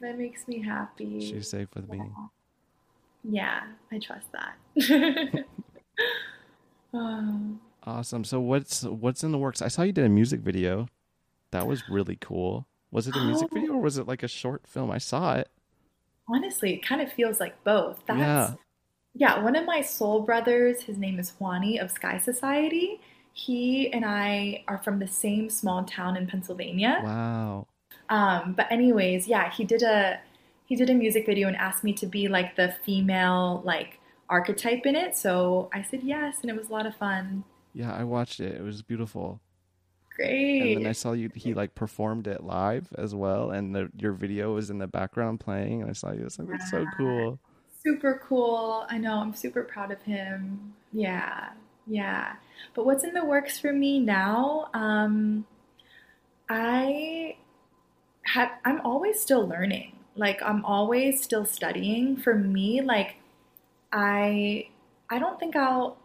[SPEAKER 2] That makes me happy.
[SPEAKER 1] She's safe with me.
[SPEAKER 2] Yeah, I trust that. um,
[SPEAKER 1] Awesome. So what's what's in the works? I saw you did a music video. That was really cool. Was it a music
[SPEAKER 2] Oh.
[SPEAKER 1] video or was it like a short film? I saw it.
[SPEAKER 2] honestly, it kind of feels like both. That's
[SPEAKER 1] Yeah.
[SPEAKER 2] Yeah, one of my soul brothers, his name is Juani of Sky Society. He and I are from the same small town in Pennsylvania.
[SPEAKER 1] Wow.
[SPEAKER 2] Um, but anyways, yeah, he did a he did a music video and asked me to be like the female like archetype in it. So I said yes, and it was a lot of fun.
[SPEAKER 1] Yeah, I watched it. It was beautiful.
[SPEAKER 2] Great.
[SPEAKER 1] And then I saw you he like performed it live as well and the, your video was in the background playing and I saw you. I was like, that's so cool.
[SPEAKER 2] Super cool. I know, I'm super proud of him. Yeah, yeah. But what's in the works for me now? Um, I have, I'm always still learning. Like, I'm always still studying. For me, like, I, I don't think I'll,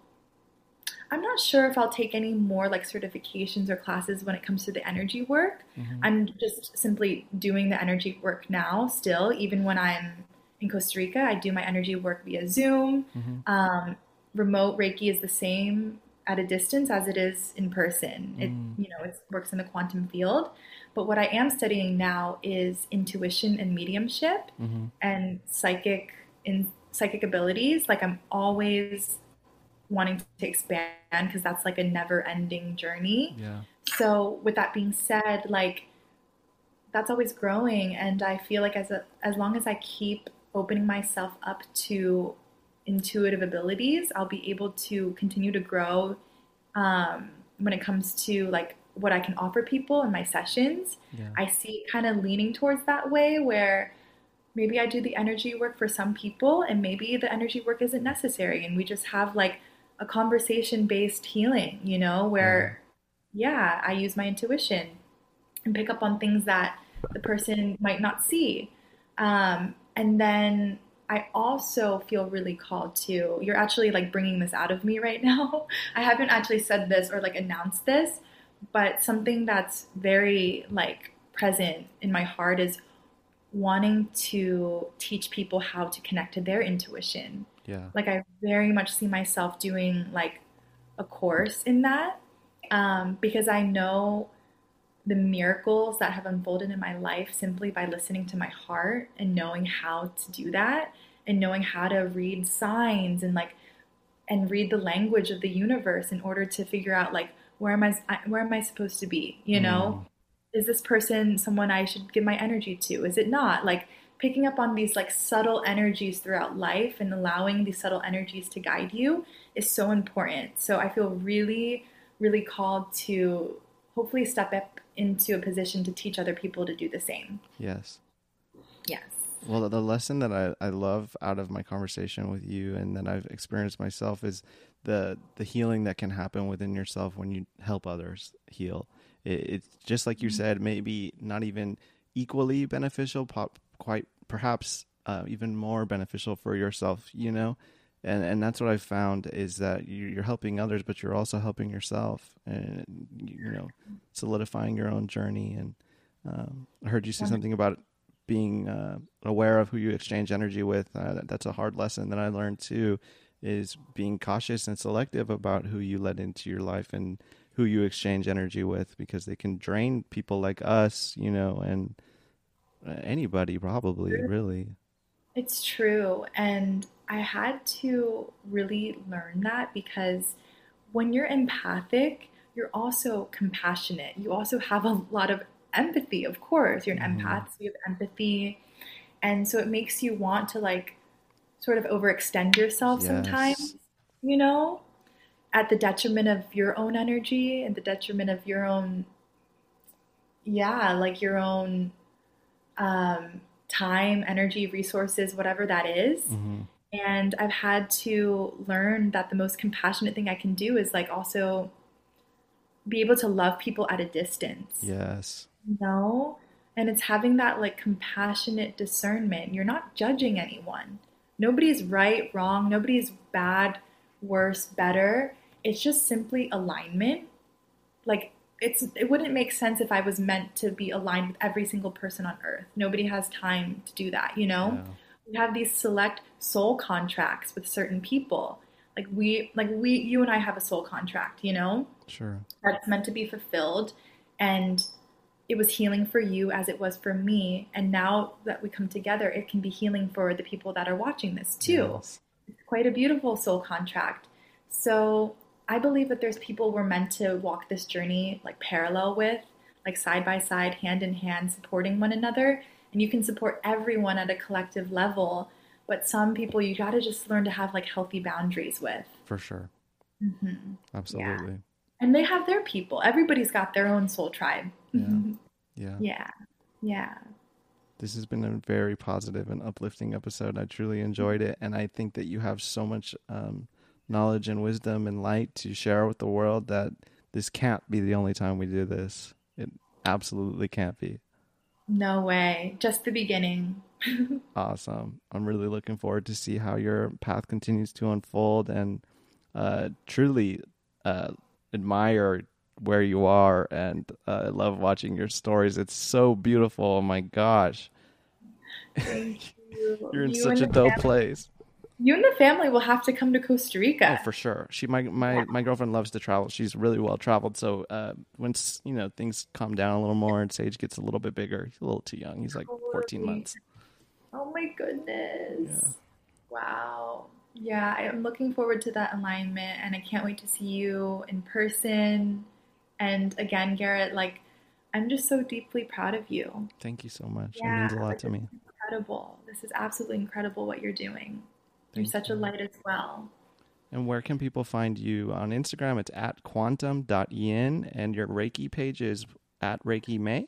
[SPEAKER 2] I'm not sure if I'll take any more like certifications or classes when it comes to the energy work.
[SPEAKER 1] Mhm.
[SPEAKER 2] I'm just simply doing the energy work now, still, even when I'm in Costa Rica. I do my energy work via Zoom.
[SPEAKER 1] Mhm.
[SPEAKER 2] Um, remote Reiki is the same at a distance as it is in person. It,
[SPEAKER 1] Mm.
[SPEAKER 2] you know, it works in the quantum field. But what I am studying now is intuition and mediumship
[SPEAKER 1] Mhm.
[SPEAKER 2] and psychic in psychic abilities. Like I'm always wanting to expand because that's like a never-ending journey.
[SPEAKER 1] Yeah.
[SPEAKER 2] So with that being said, like that's always growing and I feel like as a as long as I keep opening myself up to intuitive abilities, I'll be able to continue to grow um, when it comes to like what I can offer people in my sessions.
[SPEAKER 1] Yeah.
[SPEAKER 2] I see kind of leaning towards that way where maybe I do the energy work for some people and maybe the energy work isn't necessary and we just have like a conversation based healing, you know, where yeah, I use my intuition and pick up on things that the person might not see. Um, and then I also feel really called to, you're actually like bringing this out of me right now. I haven't actually said this or like announced this, but something that's very like present in my heart is wanting to teach people how to connect to their intuition.
[SPEAKER 1] Yeah.
[SPEAKER 2] Like I very much see myself doing like a course in that um, because I know the miracles that have unfolded in my life simply by listening to my heart and knowing how to do that and knowing how to read signs and like and read the language of the universe in order to figure out like where am I where am I supposed to be you know mm. is this person someone I should give my energy to is it not like picking up on these like subtle energies throughout life and allowing these subtle energies to guide you is so important so I feel really really called to hopefully step up into a position to teach other people to do the same.
[SPEAKER 1] Yes.
[SPEAKER 2] Yes.
[SPEAKER 1] Well, the lesson that I, I love out of my conversation with you and that I've experienced myself is the the healing that can happen within yourself when you help others heal. It, it's just like you said, maybe not even equally beneficial, pop, quite perhaps uh, even more beneficial for yourself. You know, and and that's what I found is that you- you're helping others, but you're also helping yourself, and you know, solidifying your own journey. And um, I heard you say something about being uh, aware of who you exchange energy with. Uh, that, that's a hard lesson that I learned too, is being cautious and selective about who you let into your life and who you exchange energy with, because they can drain people like us, you know, and uh, anybody probably, really.
[SPEAKER 2] It's true. And I had to really learn that because when you're empathic, you're also compassionate. You also have a lot of empathy, of course. You're an
[SPEAKER 1] Mhm.
[SPEAKER 2] empath, so you have empathy. And so it makes you want to like sort of overextend yourself sometimes, you know, at the detriment of your own energy and the detriment of your own, yeah, like your own um, time, energy, resources, whatever that is.
[SPEAKER 1] hmm
[SPEAKER 2] And I've had to learn that the most compassionate thing I can do is like also be able to love people at a distance.
[SPEAKER 1] Yes.
[SPEAKER 2] You know? And it's having that like compassionate discernment. You're not judging anyone. Nobody's right, wrong, nobody's bad, worse, better. It's just simply alignment. Like it's it wouldn't make sense if I was meant to be aligned with every single person on earth. Nobody has time to do that, you know?
[SPEAKER 1] Yeah.
[SPEAKER 2] We have these select soul contracts with certain people. Like we like we you and I have a soul contract, you know?
[SPEAKER 1] Sure.
[SPEAKER 2] That's meant to be fulfilled and it was healing for you as it was for me and now that we come together it can be healing for the people that are watching this too
[SPEAKER 1] Yes.
[SPEAKER 2] it's quite a beautiful soul contract. So I believe that there's people we're meant to walk this journey like parallel with, like side by side, hand in hand, supporting one another. And you can support everyone at a collective level, but some people you got to just learn to have like healthy boundaries with.
[SPEAKER 1] For sure.
[SPEAKER 2] Mm-hmm.
[SPEAKER 1] Absolutely.
[SPEAKER 2] And they have their people. Everybody's got their own soul tribe.
[SPEAKER 1] Yeah. Yeah.
[SPEAKER 2] yeah. Yeah.
[SPEAKER 1] This has been a very positive and uplifting episode. I truly enjoyed it. And I think that you have so much um, knowledge and wisdom and light to share with the world that this can't be the only time we do this. It absolutely can't be.
[SPEAKER 2] No way. Just the beginning.
[SPEAKER 1] Awesome. I'm really looking forward to see how your path continues to unfold and uh, truly uh, admire where you are and uh, I love watching your stories. It's so beautiful. Oh my gosh.
[SPEAKER 2] You.
[SPEAKER 1] You're in
[SPEAKER 2] You
[SPEAKER 1] such a dope
[SPEAKER 2] fam-
[SPEAKER 1] place.
[SPEAKER 2] You and the family will have to come to Costa Rica.
[SPEAKER 1] Oh, for sure. She my my my girlfriend loves to travel. She's really well traveled. So uh, once you know things calm down a little more and Sage gets a little bit bigger, he's a little too young. He's like 14 months.
[SPEAKER 2] Oh my goodness.
[SPEAKER 1] Yeah.
[SPEAKER 2] Wow. Yeah, I'm looking forward to that alignment and I can't wait to see you in person. And again, Garrett, like, I'm just so deeply proud of you.
[SPEAKER 1] Thank you so much.
[SPEAKER 2] Yeah,
[SPEAKER 1] it means a lot
[SPEAKER 2] like,
[SPEAKER 1] to me.
[SPEAKER 2] incredible. This is absolutely incredible what you're doing. You're
[SPEAKER 1] Thank
[SPEAKER 2] such a light as well.
[SPEAKER 1] And where can people find you on Instagram? It's at quantum.yin and your Reiki page is at Reiki Mei.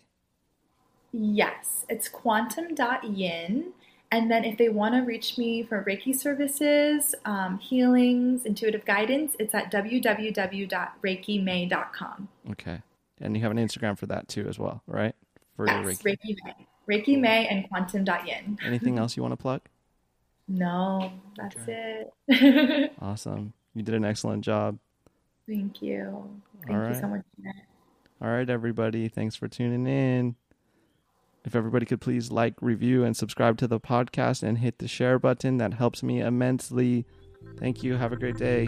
[SPEAKER 2] Yes, it's quantum.yin. And then if they want to reach me for Reiki services, um, healings, intuitive guidance, it's at www.reikimei.com.
[SPEAKER 1] Okay. And you have an Instagram for that too as well, right? For your
[SPEAKER 2] Yes,
[SPEAKER 1] Reiki.
[SPEAKER 2] Reiki Mei. Reiki Mei and quantum.yin.
[SPEAKER 1] Anything else you want to plug?
[SPEAKER 2] No, that's it.
[SPEAKER 1] Awesome. You did an excellent job.
[SPEAKER 2] Thank you. Thank
[SPEAKER 1] All
[SPEAKER 2] you
[SPEAKER 1] right.
[SPEAKER 2] so much.
[SPEAKER 1] All right, everybody. Thanks for tuning in. If everybody could please like, review, and subscribe to the podcast and hit the share button, that helps me immensely. Thank you. Have a great day.